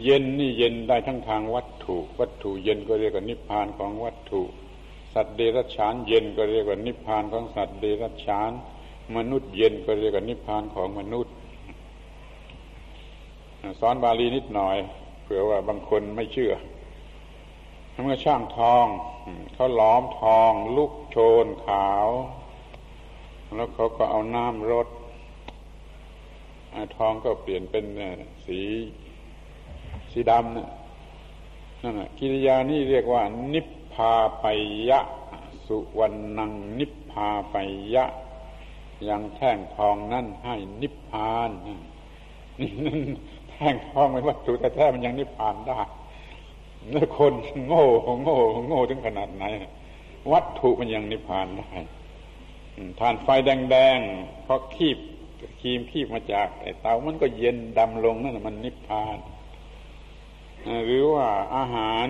Speaker 1: เย็นนี่เย็นได้ทั้งทางวัตถุ วัตถุเย็นก็เรียกว่านิพพานของวัตถุ สัตว์เดรัจฉานเย็นก็เรียกว่านิพพานของสัตว์เดรัจฉาน มนุษย์เย็นก็เรียกว่านิพพานของมนุษย์สอนบาลีนิดหน่อยเผื่อว่าบางคนไม่เชื่อเมื่อช่างทองเขาล้อมทองลุกโชนขาว แล้วเขาก็เอาน้ำรดทองก็เปลี่ยนเป็นสีสีดำนั่นแหะกิริยานี่เรียกว่า นิพพาไปยะ สุวรรณัง นิพพาไปยะ ยังแท่งทองนั่นให้นิพพานแท่งทองเป็นวัตถุแต่แท้มันยังนิพพานได้แล้วคนโง่โง่โง่ถึงขนาดไหน วัตถุมันยังนิพพานได้ ทานไฟแดงๆพอคีบคีมคีบมาจากไอ้เตามันก็เย็นดำลงนั่นมันนิพพานหรือว่าอาหาร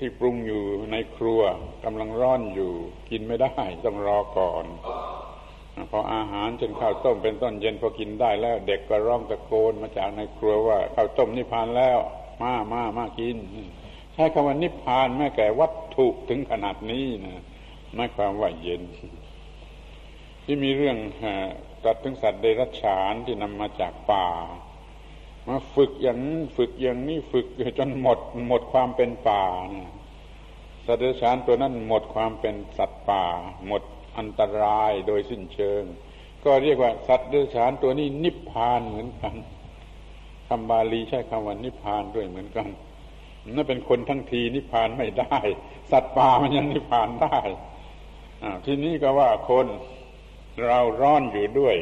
Speaker 1: ที่ปรุงอยู่ในครัวกำลังร้อนอยู่ กินไม่ได้ต้องรอก่อนพออาหารเช่นข้าวต้มเป็นต้นเย็นพอกินได้แล้ว เด็กก็ร้องตะโกนมาจากในครัวว่าข้าวต้มนิพพานแล้ว มามามากินใช้คำว่านิพพานแม้แก่วัตถุถึงขนาดนี้นะไม่ความว่าเย็น ที่มีเรื่องตัดถึงสัตว์เดรัจฉานที่นำมาจากป่า มาฝึกอย่างฝึกอย่างนี้ฝึกจนหมดหมดความเป็นป่านะสัตว์เดรัจฉานตัวนั้นหมดความเป็นสัตว์ป่า หมดอันตรายโดยสิ้นเชิง ก็เรียกว่าสัตว์เดรัจฉานตัวนี้นิพพานเหมือนกันคำบาลีใช้คำว่านิพพานด้วยเหมือนกันนั่นเป็นคนทั้งทีนิพพานไม่ได้ สัตว์ป่ามันยังนิพพานได้ทีนี้ก็ว่าคน เราร้อนอยู่ด้วย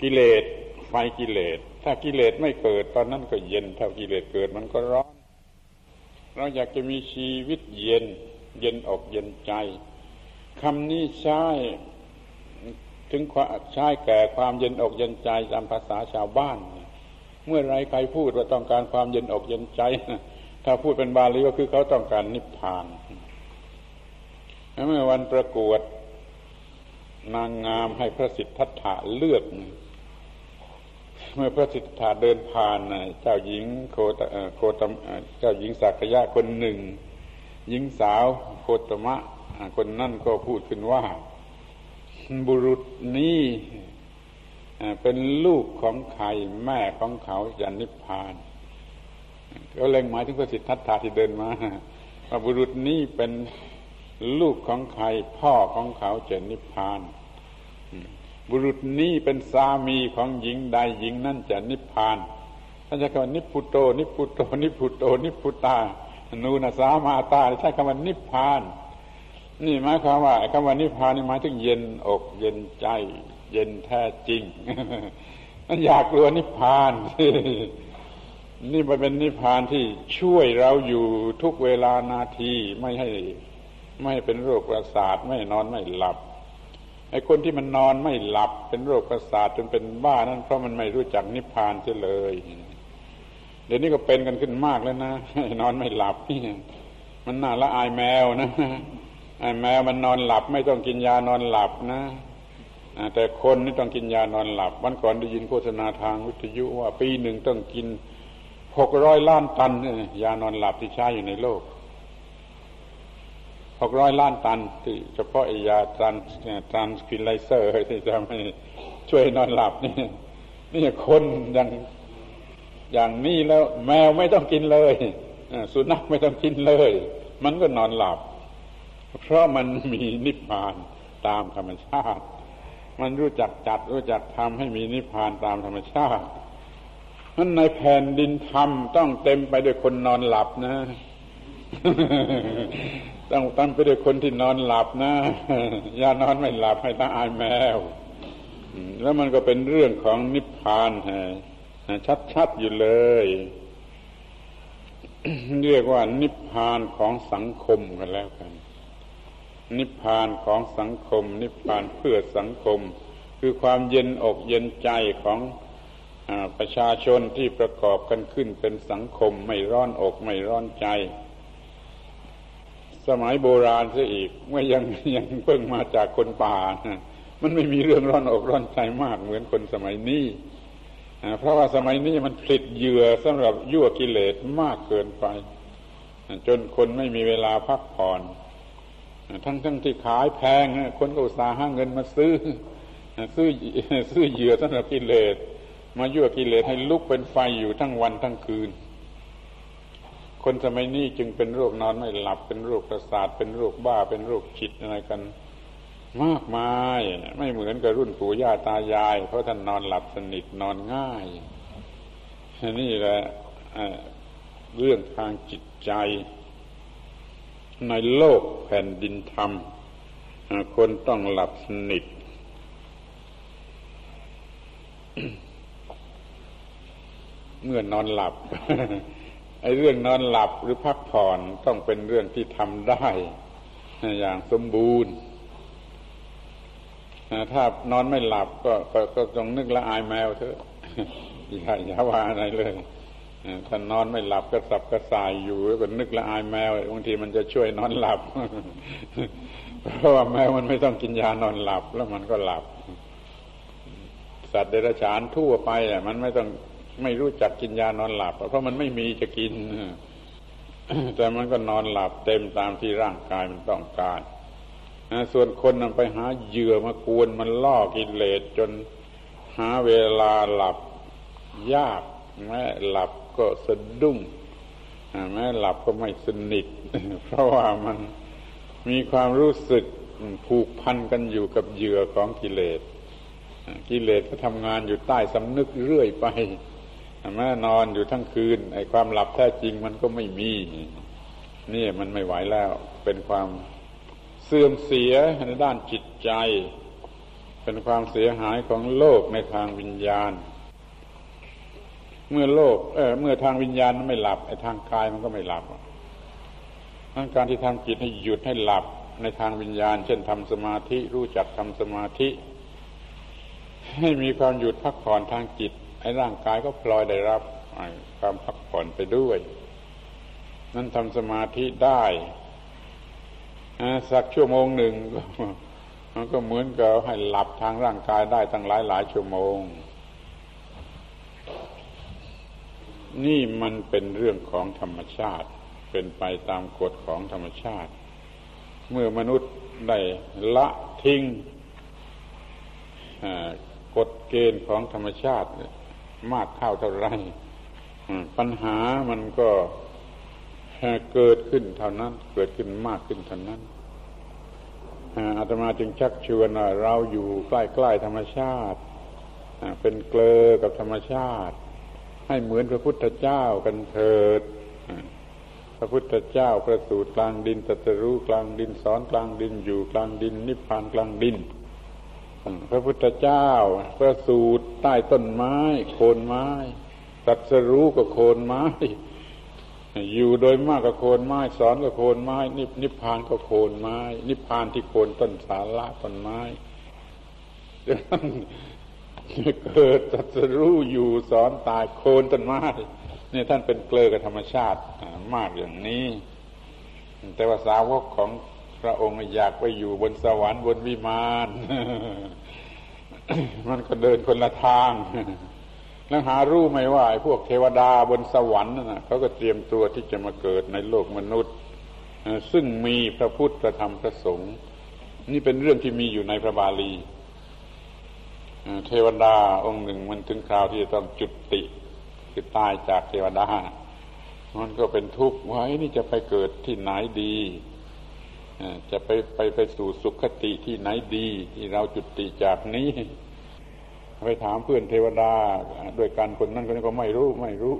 Speaker 1: กิเลสไฟกิเลส ถ้ากิเลสไม่เกิด ตอนนั้นก็เย็น ถ้ากิเลสเกิดมันก็ร้อน เราอยากจะมีชีวิตเย็น เย็นอกเย็นใจคำนี้ใช้ถึงใช้แก่ความเย็นอกเย็นใจตามภาษาชาวบ้าน เมื่อไรใครพูดว่าต้องการความเย็นอกเย็นใจ ถ้าพูดเป็นบาลีก็คือเขาต้องการนิพพานเมื่อวันประกวด นางงามให้พระสิทธัตถะเลือก เมื่อพระสิทธัตถะเดินผ่านเจ้าหญิงโคตโคตเจ้าหญิงสักยะคนหนึ่ง หญิงสาวโคตมะ คนนั่นก็พูดขึ้นว่า บุรุษนี้เป็นลูกของใครแม่ของเขาจะนิพพาน ก็เล็งหมายถึงพระสิทธัตถะที่เดินมาว่าบุรุษนี้เป็น ลูกของใครพ่อของเขาจะนิพพาน บุรุษนี้เป็นสามีของหญิงใดหญิงนั่นจะนิพพานท่านจะคำว่านิพุโต นิพุโต นิพุโต นิพุตานูนสามาตาใช้คำว่านิพพาน นี่หมายความว่าคำว่านิพพานนี่หมายถึงเย็นอกเย็นใจ เย็นแท้จริงมันอยากกลัวนิพพานนี่มันเป็นนิพพานที่ช่วยเราอยู่ทุกเวลานาทีไม่ให้ ไม่เป็นโรคประสาทไม่นอนไม่หลับไอ้คนที่มันนอนไม่หลับ เป็นโรคประสาทจนเป็นบ้านั่นเพราะมันไม่รู้จักนิพพานเสียเลย เดี๋ยวนี้ก็เป็นกันขึ้นมากแล้วนะนอนไม่หลับนี่มันน่าละอายแมวนะไอ้แมวมันนอนหลับ ไม่ต้องกินยานอนหลับนะแต่คนนี่ต้องกินยานอนหลับวันก่อนได้ยินโฆษณาทางวิทยุว่าปีหนึ่งต้องกินหกร้อยล้านตันยานอนหลับที่ใช้อยู่ในโลก หกร้อยล้านตันที่เฉพาะยา tran tranquilizer ที่จะให้ช่วยนอนหลับนี่นี่คนอย่างอย่างนี้แล้ว แมวไม่ต้องกินเลยสุนัขไม่ต้องกินเลย มันก็นอนหลับ เพราะมันมีนิพพานตามธรรมชาติ มันรู้จักจัดรู้จักทำให้มีนิพพานตามธรรมชาตินั้นในแผ่นดินธรรมต้องเต็มไปด้วยคนนอนหลับนะ ต้องตั้งไปด้วยคนที่นอนหลับนะ อย่านอนไม่หลับให้ตาอายแมว แล้วมันก็เป็นเรื่องของนิพพานชัดๆอยู่เลย เรียกว่านิพพานของสังคมกันแล้วกัน นิพพานของสังคม นิพพานเพื่อสังคม คือความเย็นอกเย็นใจของอประชาชนที่ประกอบกันขึ้นเป็นสังคมไม่ร้อนอกไม่ร้อนใจ สมัยโบราณซะอีกเมื่อยังยังเพิ่งมาจากคนป่านะมันไม่มีเรื่องร้อนอกร้อนใจมากเหมือนคนสมัยนี้เพราะว่าสมัยนี้มันผลิตเหยื่อสำหรับยั่วกิเลสมากเกินไป จนคนไม่มีเวลาพักผ่อนทั้งทั้งที่ขายแพงคนก็อุตส่าห์หาเงินมาซื้อ ซื้อซื้อเหยื่อสำหรับกิเลส มายั่วกิเลสให้ลุกเป็นไฟอยู่ทั้งวันทั้งคืน คนสมัยนี้จึงเป็นโรคนอนไม่หลับเป็นโรคประสาทเป็นโรคบ้าเป็นโรคจิตอะไรกัน มากมาย ไม่เหมือนกับรุ่นปู่ย่าตายาย เพราะท่านนอนหลับสนิทนอนง่ายนี่แหละเรื่องทางจิตใจ ในโลกแผ่นดินธรรมคนต้องหลับสนิทเมื่อนอนหลับ ไอ้เรื่องนอนหลับหรือพักผ่อนต้องเป็นเรื่องที่ทำได้ อย่างสมบูรณ์ถ้านอนไม่หลับก็ก็ต้องนึกละอายแมวเถอะอย่าอย่าว่าอะไรเลยถ้านอนไม่หลับก็สับกระส่ายอยู่แล้วก็นึกละอายแมวบางทีมันจะช่วยนอนหลับ เพราะว่าแมวมันไม่ต้องกินยานอนหลับ แล้วมันก็หลับ สัตว์เดรัจฉานทั่วไปอะมันไม่ต้อง ไม่รู้จักกินยานอนหลับ เพราะมันไม่มีจะกิน แต่มันก็นอนหลับเต็มตามที่ร่างกายมันต้องการส่วนคนนไปหาเหยื่อมากวนมันล่อกิเลสจนหาเวลาหลับยากแม้หลับก็สะดุ้งแม้หลับก็ไม่สนิท เพราะว่ามันมีความรู้สึกผูกพันกันอยู่กับเหยื่อของกิเลส กิเลสก็ทำงานอยู่ใต้สำนึกเรื่อยไป แม้นอนอยู่ทั้งคืนไอ้ความหลับแท้จริงมันก็ไม่มี นี่มันไม่ไหวแล้ว เป็นความเสื่อมเสียในด้านจิตใจ เป็นความเสียหายของโลกในทางวิญญาณ เมื่อโลกเออเมื่อทางวิญญาณมันไม่หลับไอ้ทางกายมันก็ไม่หลับทั้งการที่ทำจิตให้หยุดให้หลับในทางวิญญาณ เช่นทำสมาธิรู้จักทำสมาธิ ให้มีความหยุดพักผ่อนทางจิต อ้ร่างกายก็พลอยได้รับความพักผ่อนไปด้วย นั่นทำสมาธิได้สักชั่วโมงหนึ่งมันก็เหมือนกับให้หลับทางร่างกายได้ตั้งหลายหลายชั่วโมง นี่มันเป็นเรื่องของธรรมชาติ เป็นไปตามกฎของธรรมชาติ เมื่อมนุษย์ได้ละทิ้งกฎเกณฑ์ของธรรมชาติ มากเข้าเท่าไรปัญหามันก็เกิดขึ้นเท่านั้น เกิดขึ้นมากขึ้นเท่านั้นอาตมาจึงชักชวนเราอยู่ใกล้ๆธรรมชาติเป็นเกลอกับธรรมชาติ ให้เหมือนพระพุทธเจ้ากันเถิดพระพุทธเจ้าประสูติกลางดินตรัสรู้กลางดินสอนกลางดินอยู่กลางดิน นิพพานกลางดิน พระพุทธเจ้าประสูตรใต้ต้นไม้ โคนไม้ตัดสรู้กับโคนไม้ อยู่โดยมากกับโคนไม้ สอนกับโคนไม้นินิพพานก็โคนไม้ นิพพานที่โคนต้นสาระต้นไม้เกิดตัดสรู้อยู่สอนตายโคนต้นไม้เนี่ยท่านเป็นเกลือกับธรรมชาติมากอย่างนี้ แต่ว่าสาวกของพ ระองค์อยากไปอยู่บนสวรรค์บนวิมานมันก็เดินคนละทางแล้วหารู้ไหมว่าไอ้พวกเทวดาบนสวรรค์น่ะเขาก็เตรียมตัวที่จะมาเกิดในโลกมนุษย์ ซึ่งมีพระพุทธพระธรรมพระสงฆ์นี่เป็นเรื่องที่มีอยู่ในพระบาลีเทวดาองค์หนึ่งมันถึงคราวที่จะต้องจุดติคือตายจากเทวดา มันก็เป็นทุกข์ว่านี่จะไปเกิดที่ไหนดี จะไปไปไปสู่สุขติที่ไหนดี ที่เราจุติจากนี้ ไปถามเพื่อนเทวดาด้วยกันคนนั้นคนนี้ก็ไม่รู้ไม่รู้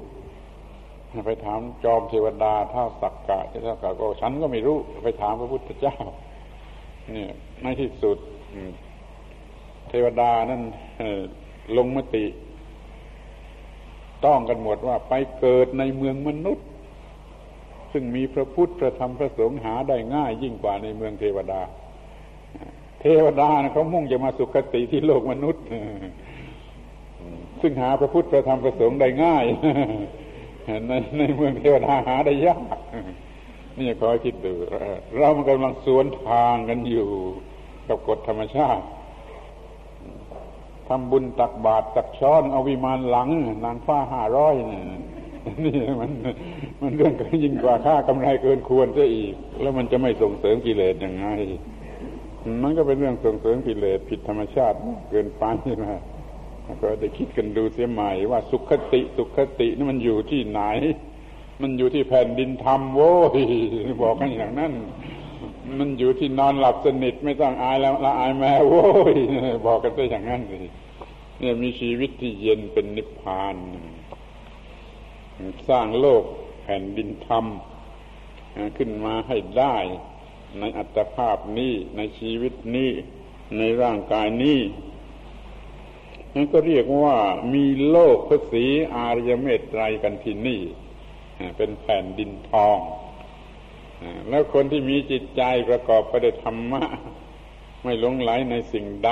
Speaker 1: ไปถามจอมเทวดาเท่าสักกะเท่าสักกะก็ฉันก็ไม่รู้ ไปถามพระพุทธเจ้า เนี่ยในที่สุดเทวดานั้นลงมติ ต้องกันหมดว่าไปเกิดในเมืองมนุษย์ ซึ่งมีพระพุทธพระธรรมพระสงฆ์หาได้ง่ายยิ่งกว่าในเมืองเทวดา เทวดาเขามุ่งจะมาสุคติที่โลกมนุษย์ ซึ่งหาพระพุทธพระธรรมพระสงฆ์ได้ง่ายในในเมืองเทวดาหาได้ยากนี่ขอคิดดูเรามันกำลังสวนทางกันอยู่กับกฎธรรมชาติทำบุญตักบาตรตักช้อนเอาวิมานหลัง นางฟ้าห้าร้อยนี่ นี่มันมันเรื่องยิ่งกว่าค่ากำไรเกินควรซะอีก แล้วมันจะไม่ส่งเสริมกิเลสยังไงมันก็เป็นเรื่องส่งเสริมกิเลสผิดธรรมชาติเกินไปนะก็ได้คิดกันดูเสียใหม่ว่าสุขติสุขตินี่มันอยู่ที่ไหน มันอยู่ที่แผ่นดินธรรมโว้ยบอกกันอย่างนั้น มันอยู่ที่นอนหลับสนิท ไม่ต้องอายแล้วละอายแม่โว้ยบอกกันไปอย่างนั้นสิเนี่ยมีชีวิตที่เย็นเป็นนิพพาน สร้างโลกแผ่นดินธรรม ขึ้นมาให้ได้ในอัตภาพนี้ในชีวิตนี้ ในร่างกายนี้นั่นก็เรียกว่ามีโลกพระศีอารยเมตไตรกันที่นี่ เป็นแผ่นดินทอง แล้วคนที่มีจิตใจประกอบไปด้วยธรรมะ ไม่หลงไหลในสิ่งใด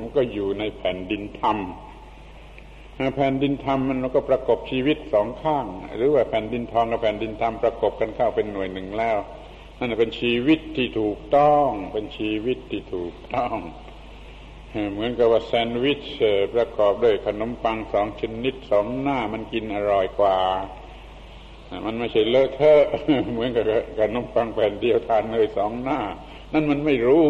Speaker 1: มันก็อยู่ในแผ่นดินธรรม แผ่นดินธรรมมันก็ประกบชีวิตสองข้าง หรือว่าแผ่นดินทองกับแผ่นดินธรรมประกบกันเข้าเป็นหน่วยหนึ่งแล้วนั่นเป็นชีวิตที่ถูกต้อง เป็นชีวิตที่ถูกต้องเหมือนกับว่าแซนด์วิชประกอบด้วยขนมปังสองชนิดสองหน้ามันกินอร่อยกว่า มันไม่ใช่เลอะเทอะเหมือนกับขนมปังแผ่นเดียวทานเนยสองหน้า นั่นมันไม่รู้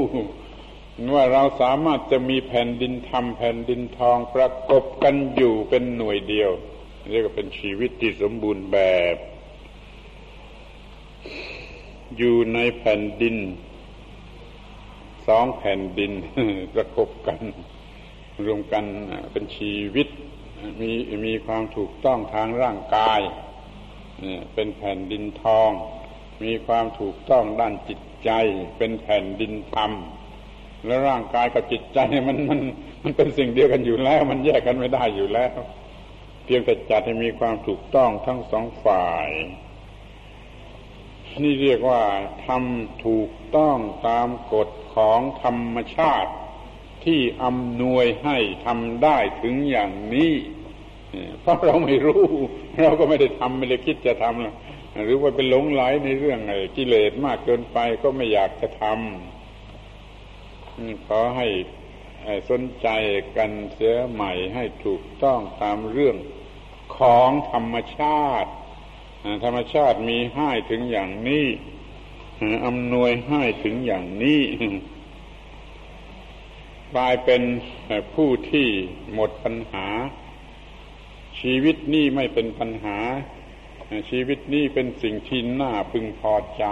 Speaker 1: ว่าเราสามารถจะมีแผ่นดินธรรมแผ่นดินทองประกบกันอยู่เป็นหน่วยเดียว เรียกว่าเป็นชีวิตที่สมบูรณ์แบบ อยู่ในแผ่นดินสองแผ่นดินประกบกัน รวมกันเป็นชีวิต มีมีความถูกต้องทางร่างกาย เป็นแผ่นดินทอง มีความถูกต้องด้านจิตใจ เป็นแผ่นดินธรรม แล้วร่างกายกับจิตใจมันมันมันเป็นสิ่งเดียวกันอยู่แล้ว มันแยกกันไม่ได้อยู่แล้ว เพียงแต่จัดให้มีความถูกต้องทั้งสองฝ่าย นี่เรียกว่าทำถูกต้องตามกฎของธรรมชาติ ที่อำนวยให้ทำได้ถึงอย่างนี้เพราะเราไม่รู้ เราก็ไม่ได้ทำไม่ได้คิดจะทำหรือว่าเป็นหลงไหลในเรื่องกิเลสมากเกินไปก็ไม่อยากจะทำ ขอให้สนใจกันเสียใหม่ให้ถูกต้องตามเรื่องของธรรมชาติ ธรรมชาติมีให้ถึงอย่างนี้อำนวยให้ถึงอย่างนี้กลายเป็นผู้ที่หมดปัญหา ชีวิตนี้ไม่เป็นปัญหา ชีวิตนี้เป็นสิ่งที่น่าพึงพอใจ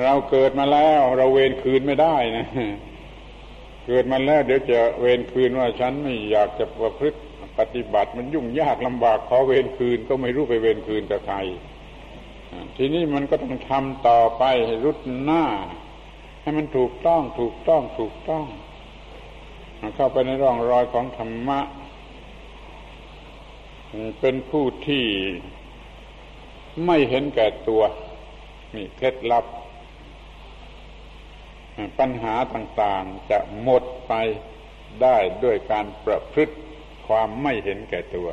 Speaker 1: เราเกิดมาแล้ว เราเวรคืนไม่ได้นะเกิดมาแล้วเดี๋ยวจะเวรคืนว่าฉันไม่อยากจะประพฤติปฏิบัติมันยุ่งยากลำบากขอเวรคืนก็ไม่รู้ไปเวรคืนกับใครทีนี้มันก็ต้องทำต่อไปให้รุดหน้า ให้มันถูกต้องถูกต้องถูกต้อง เข้าไปในร่องรอยของธรรมะ เป็นผู้ที่ไม่เห็นแก่ตัว นี่เคล็ดลับ ปัญหาต่างๆจะหมดไปได้ด้วยการประพฤติความไม่เห็นแก่ตัว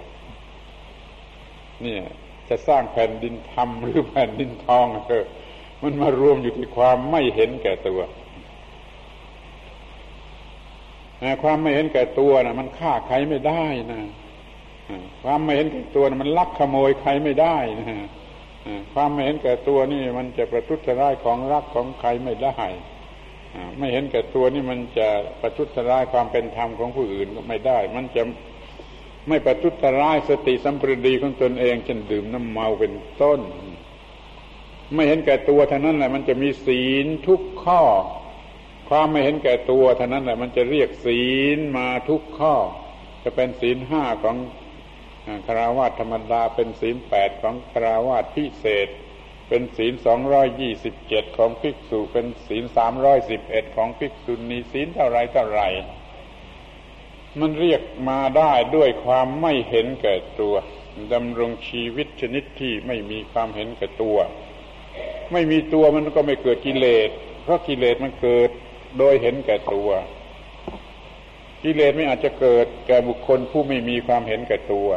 Speaker 1: เนี่ยจะสร้างแผ่นดินธรรมหรือแผ่นดินทองเออมันมารวมอยู่ที่ความไม่เห็นแก่ตัวความไม่เห็นแก่ตัวนะมันฆ่าใครไม่ได้นะความไม่เห็นแก่ตัวนะมันลักขโมยใครไม่ได้นะความไม่เห็นแก่ตัวนี่ มันจะประทุษร้ายของรักของใครไม่ได้ ไม่เห็นแก่ตัวนี่มันจะประทุษร้ายความเป็นธรรมของผู้อื่นก็ไม่ได้ มันจะไม่ประทุษร้ายสติสัมปรีของตนเองเช่นดื่มน้ำเมาเป็นต้น ไม่เห็นแก่ตัวเท่านั้นแหละมันจะมีศีลทุกข้อ ความไม่เห็นแก่ตัวเท่านั้นแหละมันจะเรียกศีลมาทุกข้อ จะเป็นศีลห้าของคราวาสธรรมดาเป็นศีลแปดของคราวาสพิเศษ เป็นศีลสองร้อยยี่สิบเจ็ดของภิกษุเป็นศีลสามร้อยสิบเอ็ดของภิกษุณีศีลเท่าไรเท่าไรมันเรียกมาได้ด้วยความไม่เห็นแก่ตัวดำรงชีวิตชนิดที่ไม่มีความเห็นแก่ตัว ไม่มีตัวมันก็ไม่เกิดกิเลส เพราะกิเลสมันเกิดโดยเห็นแก่ตัว กิเลสไม่อาจจะเกิดแก่บุคคลผู้ไม่มีความเห็นแก่ตัว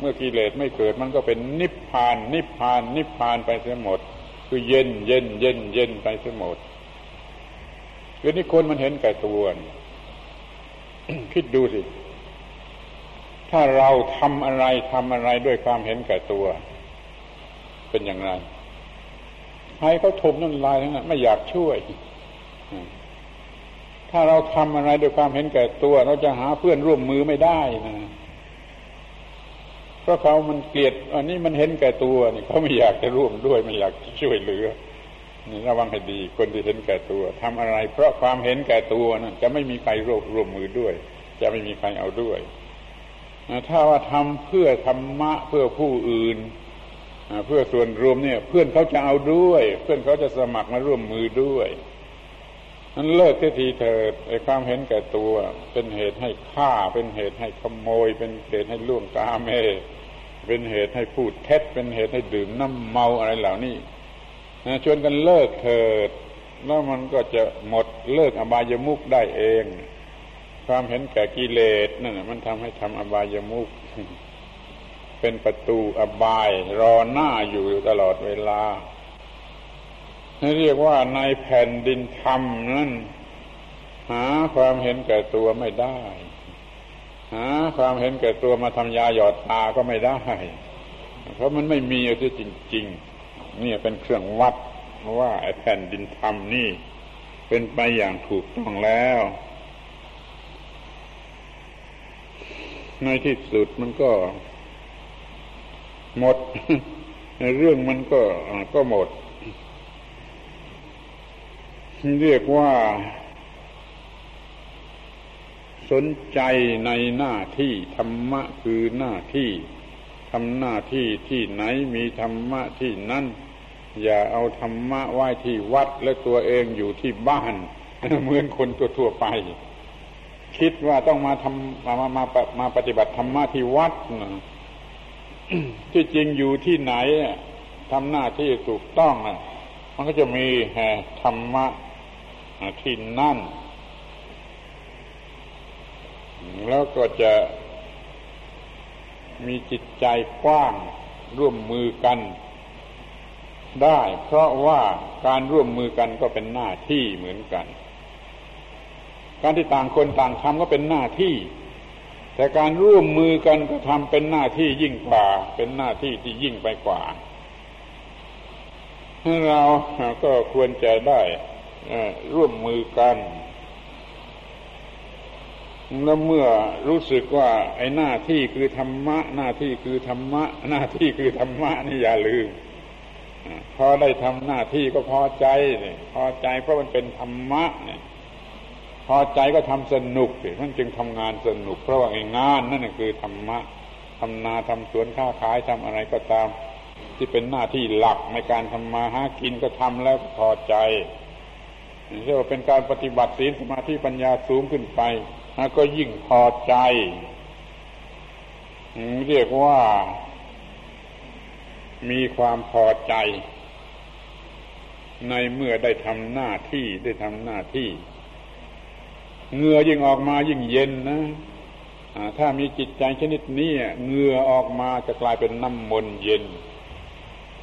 Speaker 1: เมื่อกิเลสไม่เกิดมันก็เป็นนิพพาน นิพพาน นิพพานไปเสียหมด คือเย็นเย็นเย็นเย็นไปเสียหมดคือนี่คนมันเห็นแก่ตัวคิดดูสิ ถ้าเราทำอะไรทำอะไรด้วยความเห็นแก่ตัว เป็นอย่างไรใครเขาทมน้ำลายทั้งนั้นไม่อยากช่วย ถ้าเราทำอะไรด้วยความเห็นแก่ตัว เราจะหาเพื่อนร่วมมือไม่ได้นะ ราะเขามันเกลียด อันนี้มันเห็นแก่ตัวนี่เขาไม่อยากจะร่วมด้วยไม่อยากช่วยเหลือนี่ระวังให้ดี คนที่เห็นแก่ตัวทำอะไร เพราะความเห็นแก่ตัวนั่นจะไม่มีใครร่วมร่วมมือด้วย จะไม่มีใครเอาด้วยถ้าว่าทำเพื่อธรรมะเพื่อผู้อื่นเพื่อส่วนรวมเนี่ย เพื่อนเขาจะเอาด้วย เพื่อนเขาจะสมัครมาร่วมมือด้วยนั้นเลิกทีเถิดไอ้ความเห็นแก่ตัว เป็นเหตุให้ฆ่าเป็นเหตุให้ขโมย เป็นเหตุให้ล่วงกาเม เป็นเหตุให้พูดเท็จเป็นเหตุให้ดื่มน้ำเมาอะไรเหล่านี้ชวนกันเลิกเถิด แล้วมันก็จะหมดเลิกอบายมุกได้เอง ความเห็นแก่กิเลสนั่นมันทำให้ทำอบายมุขเป็นประตูอบายรอหน้าอยู่ตลอดเวลาเรียกว่าในแผ่นดินธรรมนั้นหาความเห็นแก่ตัวไม่ได้ หาความเห็นแก่ตัวมาทำยาหยอดตาก็ไม่ได้ เพราะมันไม่มีอที่จริง ๆ นี่เป็นเครื่องวัดว่าไอ้แผ่นดินธรรมนี่ เป็นไปอย่างถูกต้องแล้ว ในที่สุดมันก็ หมด เรื่องมันก็ก็หมด เรียกว่า สนใจในหน้าที่ธรรมะคือหน้าที่ทำหน้าที่ที่ไหนมีธรรมะที่นั่น อย่าเอาธรรมะไว้ที่วัดและตัวเองอยู่ที่บ้านเหมือนคนทั่วๆไป คิดว่าต้องมาทำมามามามาปฏิบัติธรรมะที่วัดนะที่จริงอยู่ที่ไหนทำหน้าที่ถูกต้องมันก็จะมีธรรมะที่นั่น แล้วก็จะมีจิตใจกว้างร่วมมือกันได้ เพราะว่าการร่วมมือกันก็เป็นหน้าที่เหมือนกัน การที่ต่างคนต่างทำก็เป็นหน้าที่ แต่การร่วมมือกันก็ทำเป็นหน้าที่ยิ่งกว่า เป็นหน้าที่ที่ยิ่งไปกว่าเราก็ควรจะได้ร่วมมือกัน แล้วเมื่อรู้สึกว่าไอ้หน้าที่คือธรรมะ หน้าที่คือธรรมะ หน้าที่คือธรรมะนี่อย่าลืมพอได้ทำหน้าที่ก็พอใจเนี่ยพอใจเพราะมันเป็นธรรมะเนี่ยพอใจก็ทำสนุกสิมันจึงทำงานสนุก เพราะว่าไอ้งานนั่นคือธรรมะทำนาทำสวนค้าขายทำอะไรก็ตาม ที่เป็นหน้าที่หลักในการทำมาหากินก็ทำแล้วพอใจเรียกว่าเป็นการปฏิบัติศีลสมาธิปัญญาสูงขึ้นไป ก็ยิ่งพอใจ เรียกว่า มีความพอใจ ในเมื่อได้ทำหน้าที่ได้ทำหน้าที่เหงื่อยิ่งออกมายิ่งเย็นนะถ้ามีจิตใจชนิดนี้เหงื่อออกมาจะกลายเป็นน้ำมนเย็น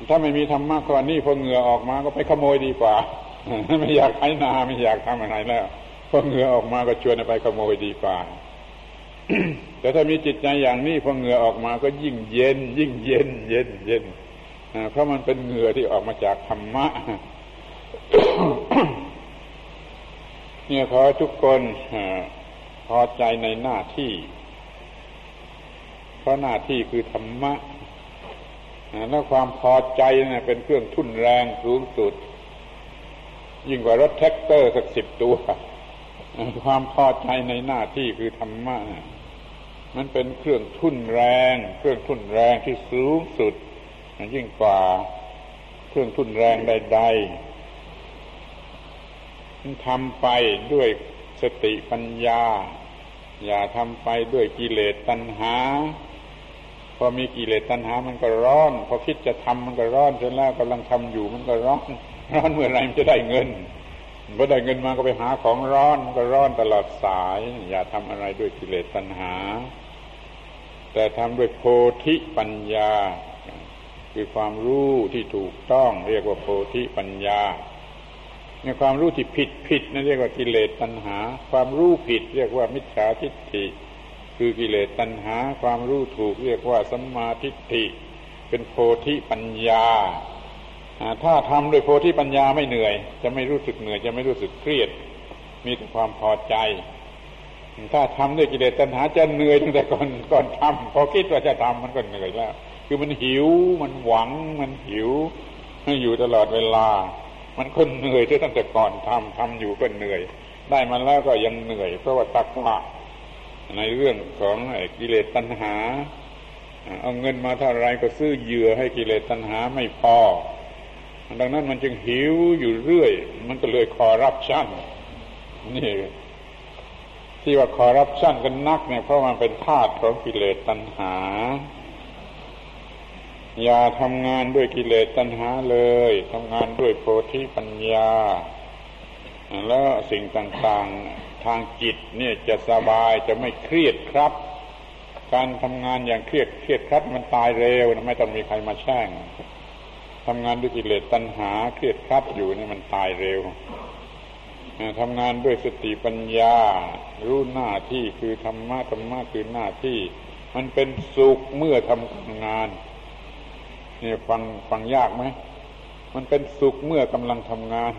Speaker 1: ถ้าไม่มีธรรมะข้อนี้พอเหงื่อออกมาก็ไปขโมยดีกว่า ไม่อยากไถนาไม่อยากทำอะไรแล้ว พอเหงื่อออกมาก็ชวนไปขโมยดีกว่าแต่ถ้ามีจิตใจอย่างนี้พอเหงื่อออกมาก็ยิ่งเย็น ยิ่งเย็น เย็นเย็นเพราะมันเป็นเหงื่อที่ออกมาจากธรรมะเนี่ยขอทุกคนพอใจในหน้าที่ เพราะหน้าที่คือธรรมะแล้วความพอใจเนี่ยเป็นเครื่องทุ่นแรงสูงสุด ยิ่งกว่ารถแทรกเตอร์สักสิบตัว ความพอใจในหน้าที่คือธรรมะมันเป็นเครื่องทุ่นแรง เครื่องทุ่นแรงที่สูงสุด ยิ่งกว่าเครื่องทุ่นแรงใดๆทำไปด้วยสติปัญญา อย่าทำไปด้วยกิเลสตัณหา พอมีกิเลสตัณหามันก็ร้อน พอคิดจะทำมันก็ร้อนจนแล้วกำลังทำอยู่มันก็ร้อน ร้อนเมื่อไรมันจะได้เงิน พอได้เงินมาก็ไปหาของร้อนก็ร้อนตลอดสาย อย่าทำอะไรด้วยกิเลสตัณหา แต่ทำด้วยโพธิปัญญา คือความรู้ที่ถูกต้อง เรียกว่าโพธิปัญญาในความรู้ที่ผิดผิดนั่นเรียกว่ากิเลสตัณหา ความรู้ผิด เรียกว่ามิจฉาทิฏฐิ คือกิเลสตัณหา ความรู้ถูก เรียกว่าสัมมาทิฏฐิ เป็นโพธิปัญญา ถ้าทำด้วยโพธิปัญญาไม่เหนื่อย จะไม่รู้สึกเหนื่อยจะไม่รู้สึกเครียด มีแต่ความพอใจ ถ้าทำด้วยกิเลสตัณหาจะเหนื่อยตั้งแต่ก่อนก่อนทำพอคิดว่าจะทำมันก็เหนื่อยแล้ว คือมันหิวมันหวังมันหิวอยู่ตลอดเวลา มันก็เหนื่อยตั้งแต่ก่อนทำทำอยู่ก็เหนื่อย ได้มันแล้วก็ยังเหนื่อย เพราะว่าตักละในเรื่องของกิเลสตัณหา เอาเงินมาเท่าไรก็ซื้อเหยื่อให้กิเลสตัณหาไม่พอ ดังนั้นมันจึงหิวอยู่เรื่อย มันก็เลยคอรับชั่นนี่ที่ว่าคอรับชั่นกันนักเนี่ยเพราะมันเป็นธาตุของกิเลสตัณหา อย่าทำงานด้วยกิเลสตัณหาเลยทำงานด้วยโพธิปัญญา แล้วสิ่งต่างๆทางจิตเนี่ยจะสบายจะไม่เครียดครับ การทำงานอย่างเครียดเครียดครับมันตายเร็ว ไม่ต้องมีใครมาแช่ง ทำงานด้วยกิเลสตัณหาเครียดครับอยู่นี่มันตายเร็วทำงานด้วยสติปัญญา รู้หน้าที่คือธรรมะธรรมะคือหน้าที่ มันเป็นสุขเมื่อทำงานนี่ฟังฟังยากไหมมันเป็นสุขเมื่อกำลังทำงาน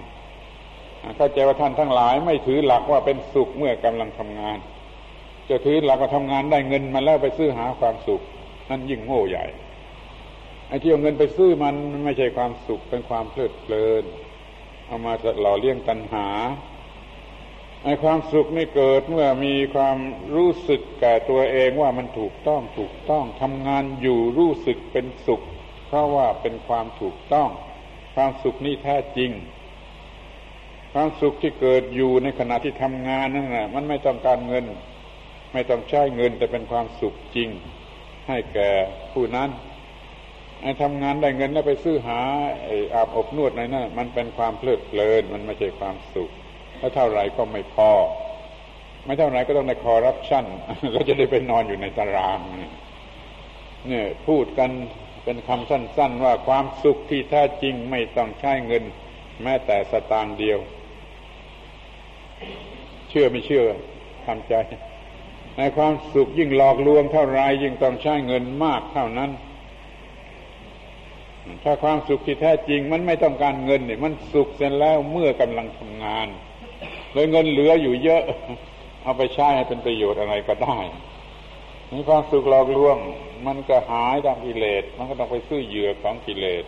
Speaker 1: เข้าใจว่าท่านทั้งหลาย ไม่ถือหลักว่าเป็นสุขเมื่อกำลังทำงาน จะถือหลักว่าทำงานได้เงินมาแล้วไปซื้อหาความสุขนั่นยิ่งโง่ใหญ่ ไอ้ที่เอาเงินไปซื้อมันไม่ใช่ความสุขเป็นความเพลิดเพลิน เอามาหล่อเลี้ยงตัณหาไอ้ความสุขนี่เกิดเมื่อมีความรู้สึกแก่ตัวเองว่ามันถูกต้องถูกต้องทำงานอยู่รู้สึกเป็นสุข เพราะว่าเป็นความถูกต้อง ความสุขนี่แท้จริง ความสุขที่เกิดอยู่ในขณะที่ทำงานนั่นแหละมันไม่ต้องการเงิน ไม่ต้องใช้เงินแต่เป็นความสุขจริง ให้แก่ผู้นั้น ทำงานได้เงินแล้วไปซื้อหาไออาบอบนวดอะไรนั่นมันเป็นความเพลิดเพลิน มันไม่ใช่ความสุข ถ้าเท่าไรก็ไม่พอ ไม่เท่าไรก็ต้องในคอร์รัปชันก็จะได้ไปนอนอยู่ในตารางเนี่ยพูดกันเป็นคำสั้น ๆ ว่าความสุขที่แท้จริงไม่ต้องใช้เงิน แม้แต่สตางค์เดียว เชื่อไม่เชื่อทำใจ ในความสุขยิ่งหลอกลวงเท่าไรยิ่งต้องใช้เงินมากเท่านั้น ถ้าความสุขที่แท้จริง มันไม่ต้องการเงินเนี่ยมันสุขเสร็จแล้วเมื่อกำลังทำงานเลยเงินเหลืออยู่เยอะ เอาไปใช้ให้เป็นประโยชน์อะไรก็ได้นี่ความสุขหลอกลวง มันก็หายตามกิเลส มันก็ต้องไปซื้อเหยื่อของกิเลส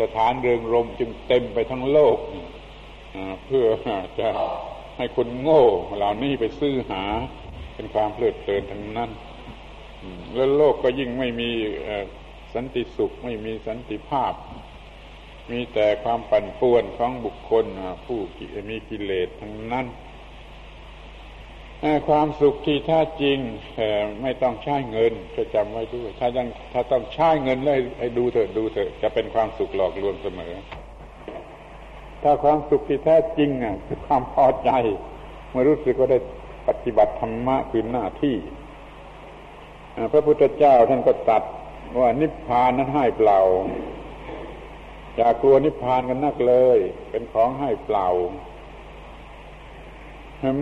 Speaker 1: สถานเริงรมจึงเต็มไปทั้งโลกเพื่อจะให้คนโง่เหล่านี้ไปซื้อหา เป็นความเพลิดเพลินทั้งนั้น แล้วโลกก็ยิ่งไม่มี สันติสุขไม่มีสันติภาพ มีแต่ความปั่นป่วนของบุคคลผู้มีกิเลสทั้งนั้นความสุขที่แท้จริงไม่ต้องใช้เงินจะจำไว้ด้วย ถ้ายังถ้าต้องใช้เงินเลยให้ดูเถอะดูเถอะจะเป็นความสุขหลอกลวงเสมอ ถ้าความสุขที่แท้จริงอะคือความพอใจเมื่อรู้สึกว่าได้ปฏิบัติธรรมะคือหน้าที่พระพุทธเจ้าท่านก็ตัด ว่านิพพานนั้นให้เปล่า อย่ากลัวนิพพานกันนักเลย เป็นของให้เปล่า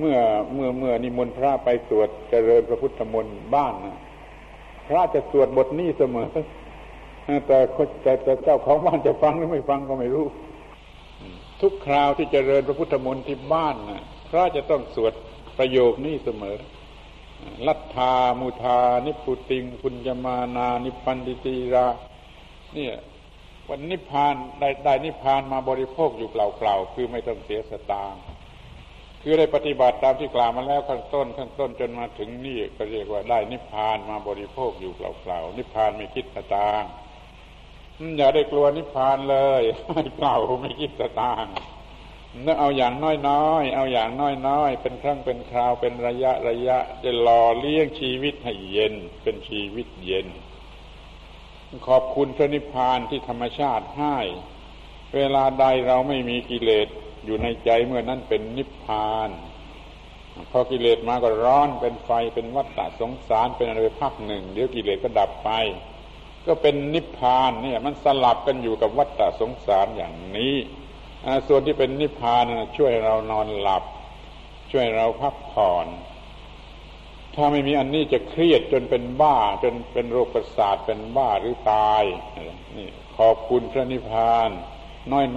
Speaker 1: เมื่อเมื่อเมื่อนิมนต์พระไปสวดเจริญพระพุทธมนต์บ้านนะพระจะสวดบทนี้เสมอแต่แต่แต่เจ้าของบ้านจะฟังหรือไม่ฟังก็ไม่รู้ ทุกคราวที่เจริญพระพุทธมนต์ที่บ้านนะพระจะต้องสวดประโยคนี้เสมอ ลัทธามุทา นิพุติงพุญญมานา นิพันติตีราเนี่ยวันนิพพานได้ได้นิพพานมาบริโภคอยู่เปล่าๆคือไม่ต้องเสียสตางค์คือได้ปฏิบัติตามที่กล่าวมาแล้วข้างต้นข้างต้นจนมาถึงนี่ก็เรียกว่าได้นิพพานมาบริโภคอยู่เปล่าๆนิพพานไม่คิดสตางค์อย่าได้กลัวนิพพานเลยให้เปล่าไม่คิดสตางค์ นึกเอาอย่างน้อยๆ เอาอย่างน้อยๆ เป็นครั้งเป็นคราวเป็นระยะระยะจะหล่อเลี้ยงชีวิตให้เย็น เป็นชีวิตเย็น ขอบคุณพระนิพพานที่ธรรมชาติให้ เวลาใดเราไม่มีกิเลสอยู่ในใจเมื่อนั้นเป็นนิพพานพอกิเลสมาก็ร้อนเป็นไฟเป็นวัฏฏะสงสารเป็นอะไรไปพักหนึ่ง เดี๋ยวกิเลสก็ดับไป ก็เป็นนิพพานเนี่ยมันสลับกันอยู่กับวัฏฏะสงสารอย่างนี้ ส่วนที่เป็นนิพพานช่วยเรานอนหลับ ช่วยเราพักผ่อน ถ้าไม่มีอันนี้จะเครียดจนเป็นบ้า จนเป็นโรคประสาทเป็นบ้าหรือตายนี่ขอบคุณพระนิพพาน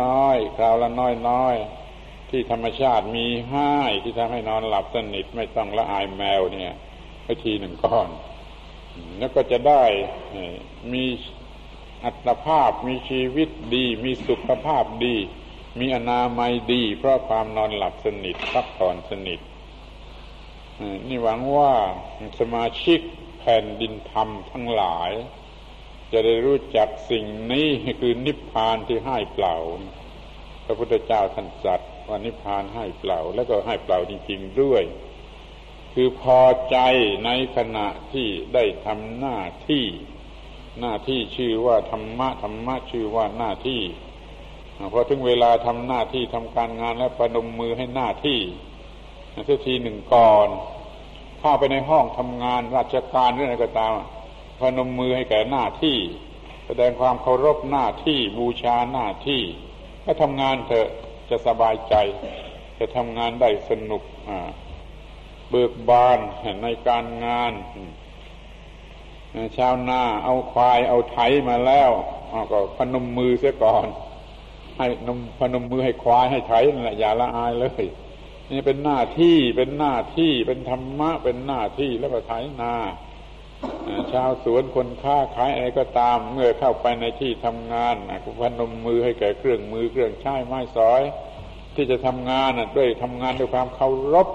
Speaker 1: น้อยๆคราวละน้อยๆที่ธรรมชาติมีให้ที่ทำให้นอนหลับสนิทไม่ต้องละอายแมวเนี่ยไปทีหนึ่งก้อน แล้วก็จะได้มีอัตภาพมีชีวิตดี มีสุขภาพดี มีอนามัยดี เพราะความนอนหลับสนิทพักผ่อนสนิทนี่หวังว่าสมาชิกแผ่นดินธรรมทั้งหลาย จะได้รู้จักสิ่งนี้คือนิพพานที่ให้เปล่า พระพุทธเจ้าท่านจัดว่านิพพานให้เปล่า แล้วก็ให้เปล่าจริงๆด้วย คือพอใจในขณะที่ได้ทำหน้าที่ หน้าที่ชื่อว่าธรรมะธรรมะชื่อว่าหน้าที่ พอถึงเวลาทำหน้าที่ทำการงานแล้วประนมมือให้หน้าที่เสียทีหนึ่งก่อน เข้าไปในห้องทำงานราชการเรื่องอะไรก็ตามพนมมือให้แก่หน้าที่ แสดงความเคารพหน้าที่บูชาหน้าที่ก็ทำงานเถอะจะสบายใจ จะทำงานได้สนุกเบิกบานในการงานชาวนาเอาควายเอาไถมาแล้วก็พนมมือเสียก่อน ให้นมพนมมือให้ควายให้ไถนั่นแหละอย่าละอายเลยนี่เป็นหน้าที่เป็นหน้าที่เป็นธรรมะเป็นหน้าที่แล้วก็ไถนาชาวสวนคนค้าขายอะไรก็ตาม เมื่อเข้าไปในที่ทำงานก็พนมมือให้แก่เครื่องมือเครื่องใช้ไม้สอย ที่จะทำงานด้วยทำงานด้วยความเคารพ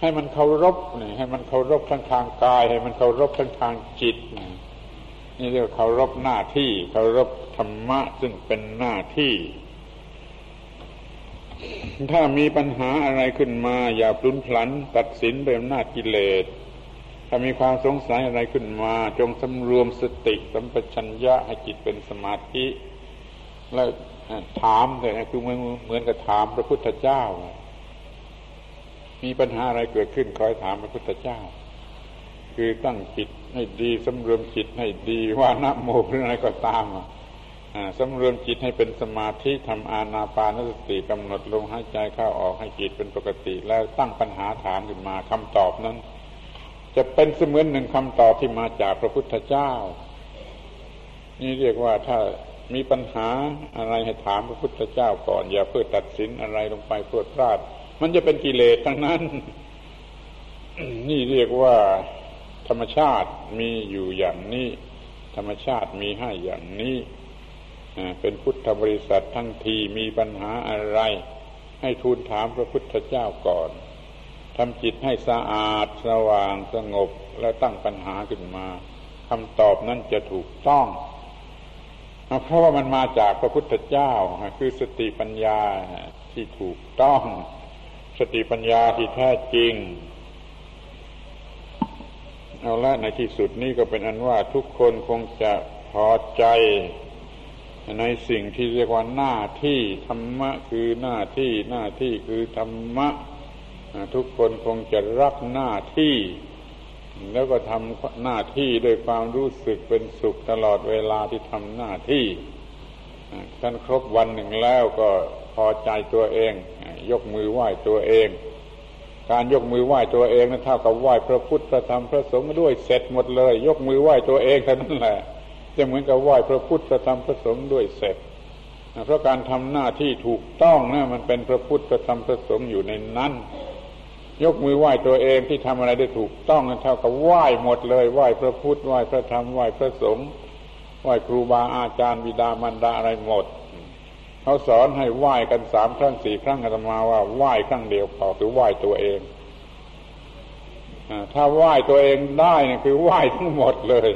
Speaker 1: ให้มันเคารพนี่ให้มันเคารพทั้งทางกาย ให้มันเคารพทั้งทางจิตนี่ นี่เรียกเคารพหน้าที่เคารพธรรมะซึ่งเป็นหน้าที่ ถ้ามีปัญหาอะไรขึ้นมา อย่าปลุนพลัน ตัดสินโดยอำนาจกิเลส ถ้ามีความสงสัยอะไรขึ้นมา จงสำรวมสติสัมปชัญญะให้จิตเป็นสมาธิ แล้วถามเลยคือเหมือนเหมือนกับถามพระพุทธเจ้า มีปัญหาอะไรเกิดขึ้นคอยถามพระพุทธเจ้า คือตั้งจิต ให้ดีสำรวมจิตให้ดีว่านะโมหรืออะไรก็ตามอะสำรวมจิตให้เป็นสมาธิทำอาณาปานสติกำหนดลมหายใจเข้าออกให้จิตเป็นปกติ แล้วตั้งปัญหาถามขึ้นมาคำตอบนั้น จะเป็นเสมือนหนึ่งคำตอบที่มาจากพระพุทธเจ้า นี่เรียกว่าถ้ามีปัญหาอะไรให้ถามพระพุทธเจ้าก่อน อย่าเพื่อตัดสินอะไรลงไปเพื่อพลาด มันจะเป็นกิเลสทั้งนั้น นี่เรียกว่า ธรรมชาติมีอยู่อย่างนี้ ธรรมชาติมีให้อย่างนี้เป็นพุทธบริษัททั้งทีมีปัญหาอะไร ให้ทูลถามพระพุทธเจ้าก่อนทำจิตให้สะอาดสว่างสงบแล้วตั้งปัญหาขึ้นมาคำตอบนั้นจะถูกต้องเพราะว่ามันมาจากพระพุทธเจ้า คือสติปัญญาที่ถูกต้อง สติปัญญาที่แท้จริง เอาละในที่สุดนี้ก็เป็นอันว่าทุกคนคงจะพอใจในสิ่งที่เรียกว่าหน้าที่ธรรมะคือหน้าที่หน้าที่คือธรรมะ ทุกคนคงจะรักหน้าที่ แล้วก็ทำหน้าที่ด้วยความรู้สึกเป็นสุขตลอดเวลาที่ทำหน้าที่ท่านครบวันหนึ่งแล้วก็พอใจตัวเอง ยกมือไหว้ตัวเอง การยกมือไหว้ตัวเองนั้นเท่ากับไหว้พระพุทธพระธรรมพระสงฆ์ด้วยเสร็จหมดเลย ยกมือไหว้ตัวเองเท่านั้นแหละจะเหมือนกับไหว้พระพุทธพระธรรมพระสงฆ์ด้วยเสร็จเพราะการทำหน้าที่ถูกต้องนะมันเป็นพระพุทธพระธรรมพระสงฆ์อยู่ในนั้น ยกมือไหว้ตัวเองที่ทำอะไรได้ถูกต้องนั้นเท่ากับไหว้หมดเลยไหว้พระพุทธไหว้พระธรรมไหว้พระสงฆ์ไหว้ครูบาอาจารย์บิดามารดาอะไรหมด เขาสอนให้ไหว้กันสามครั้งสี่ครั้งอาตมาว่าไหว้ครั้งเดียวพอคือไหว้ตัวเองถ้าไหว้ตัวเองได้เนี่ยคือไหว้ทั้งหมดเลย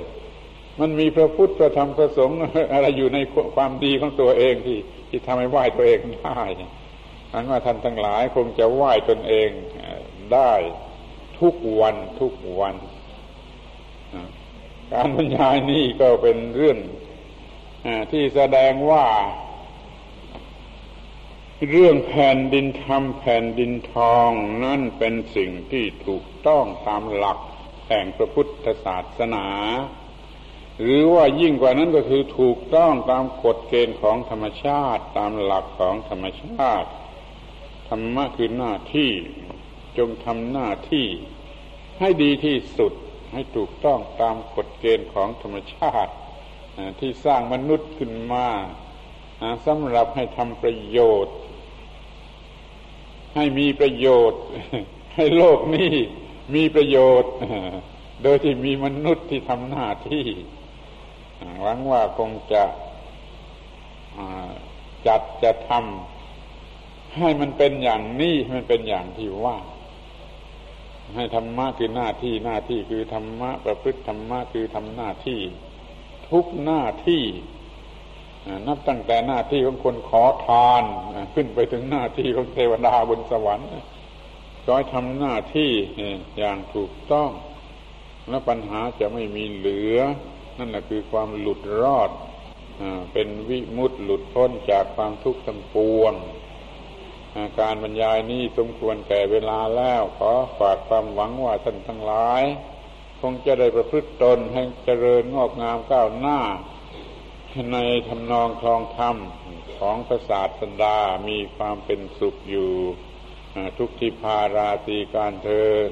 Speaker 1: มันมีพระพุทธพระธรรมพระสงฆ์อะไรอยู่ในความดีของตัวเองที่ที่ทำให้ไหว้ตัวเองได้อันว่าท่านทั้งหลายคงจะไหว้ตนเองได้ทุกวันทุกวัน การบรรยายนี้ก็เป็นเรื่องที่แสดงว่า เรื่องแผ่นดินทำแผ่นดินทองนั่นเป็นสิ่งที่ถูกต้องตามหลักแห่งพระพุทธศาสนา หรือว่ายิ่งกว่านั้นก็คือถูกต้องตามกฎเกณฑ์ของธรรมชาติตามหลักของธรรมชาติ ธรรมะคือหน้าที่จงทำหน้าที่ให้ดีที่สุดให้ถูกต้องตามกฎเกณฑ์ของธรรมชาติที่สร้างมนุษย์ขึ้นมาสำหรับให้ทำประโยชน์ ให้มีประโยชน์ ให้โลกนี้มีประโยชน์ โดยที่มีมนุษย์ที่ทำหน้าที่ หวังว่าคงจะจัดจะทำให้มันเป็นอย่างนี้มันเป็นอย่างที่ว่า ให้ธรรมะคือหน้าที่หน้าที่คือธรรมะประพฤติธรรมะคือทำหน้าที่ ทุกหน้าที่ นับตั้งแต่หน้าที่ของคนขอทานขึ้นไปถึงหน้าที่ของเทวดาบนสวรรค์ก็ให้ทำหน้าที่อย่างถูกต้อง แล้วปัญหาจะไม่มีเหลือ นั่นแหละคือความหลุดรอดเป็นวิมุตต์หลุดพ้นจากความทุกข์ทั้งปวงการบรรยายนี้สมควรแก่เวลาแล้วขอฝากความหวังว่าท่านทั้งหลาย คงจะได้ประพฤติตนให้เจริญงอกงามก้าวหน้า ในทำนองคลองธรรมของพระศาสดามีความเป็นสุขอยู่ ทุกทิพาราตีการเทิน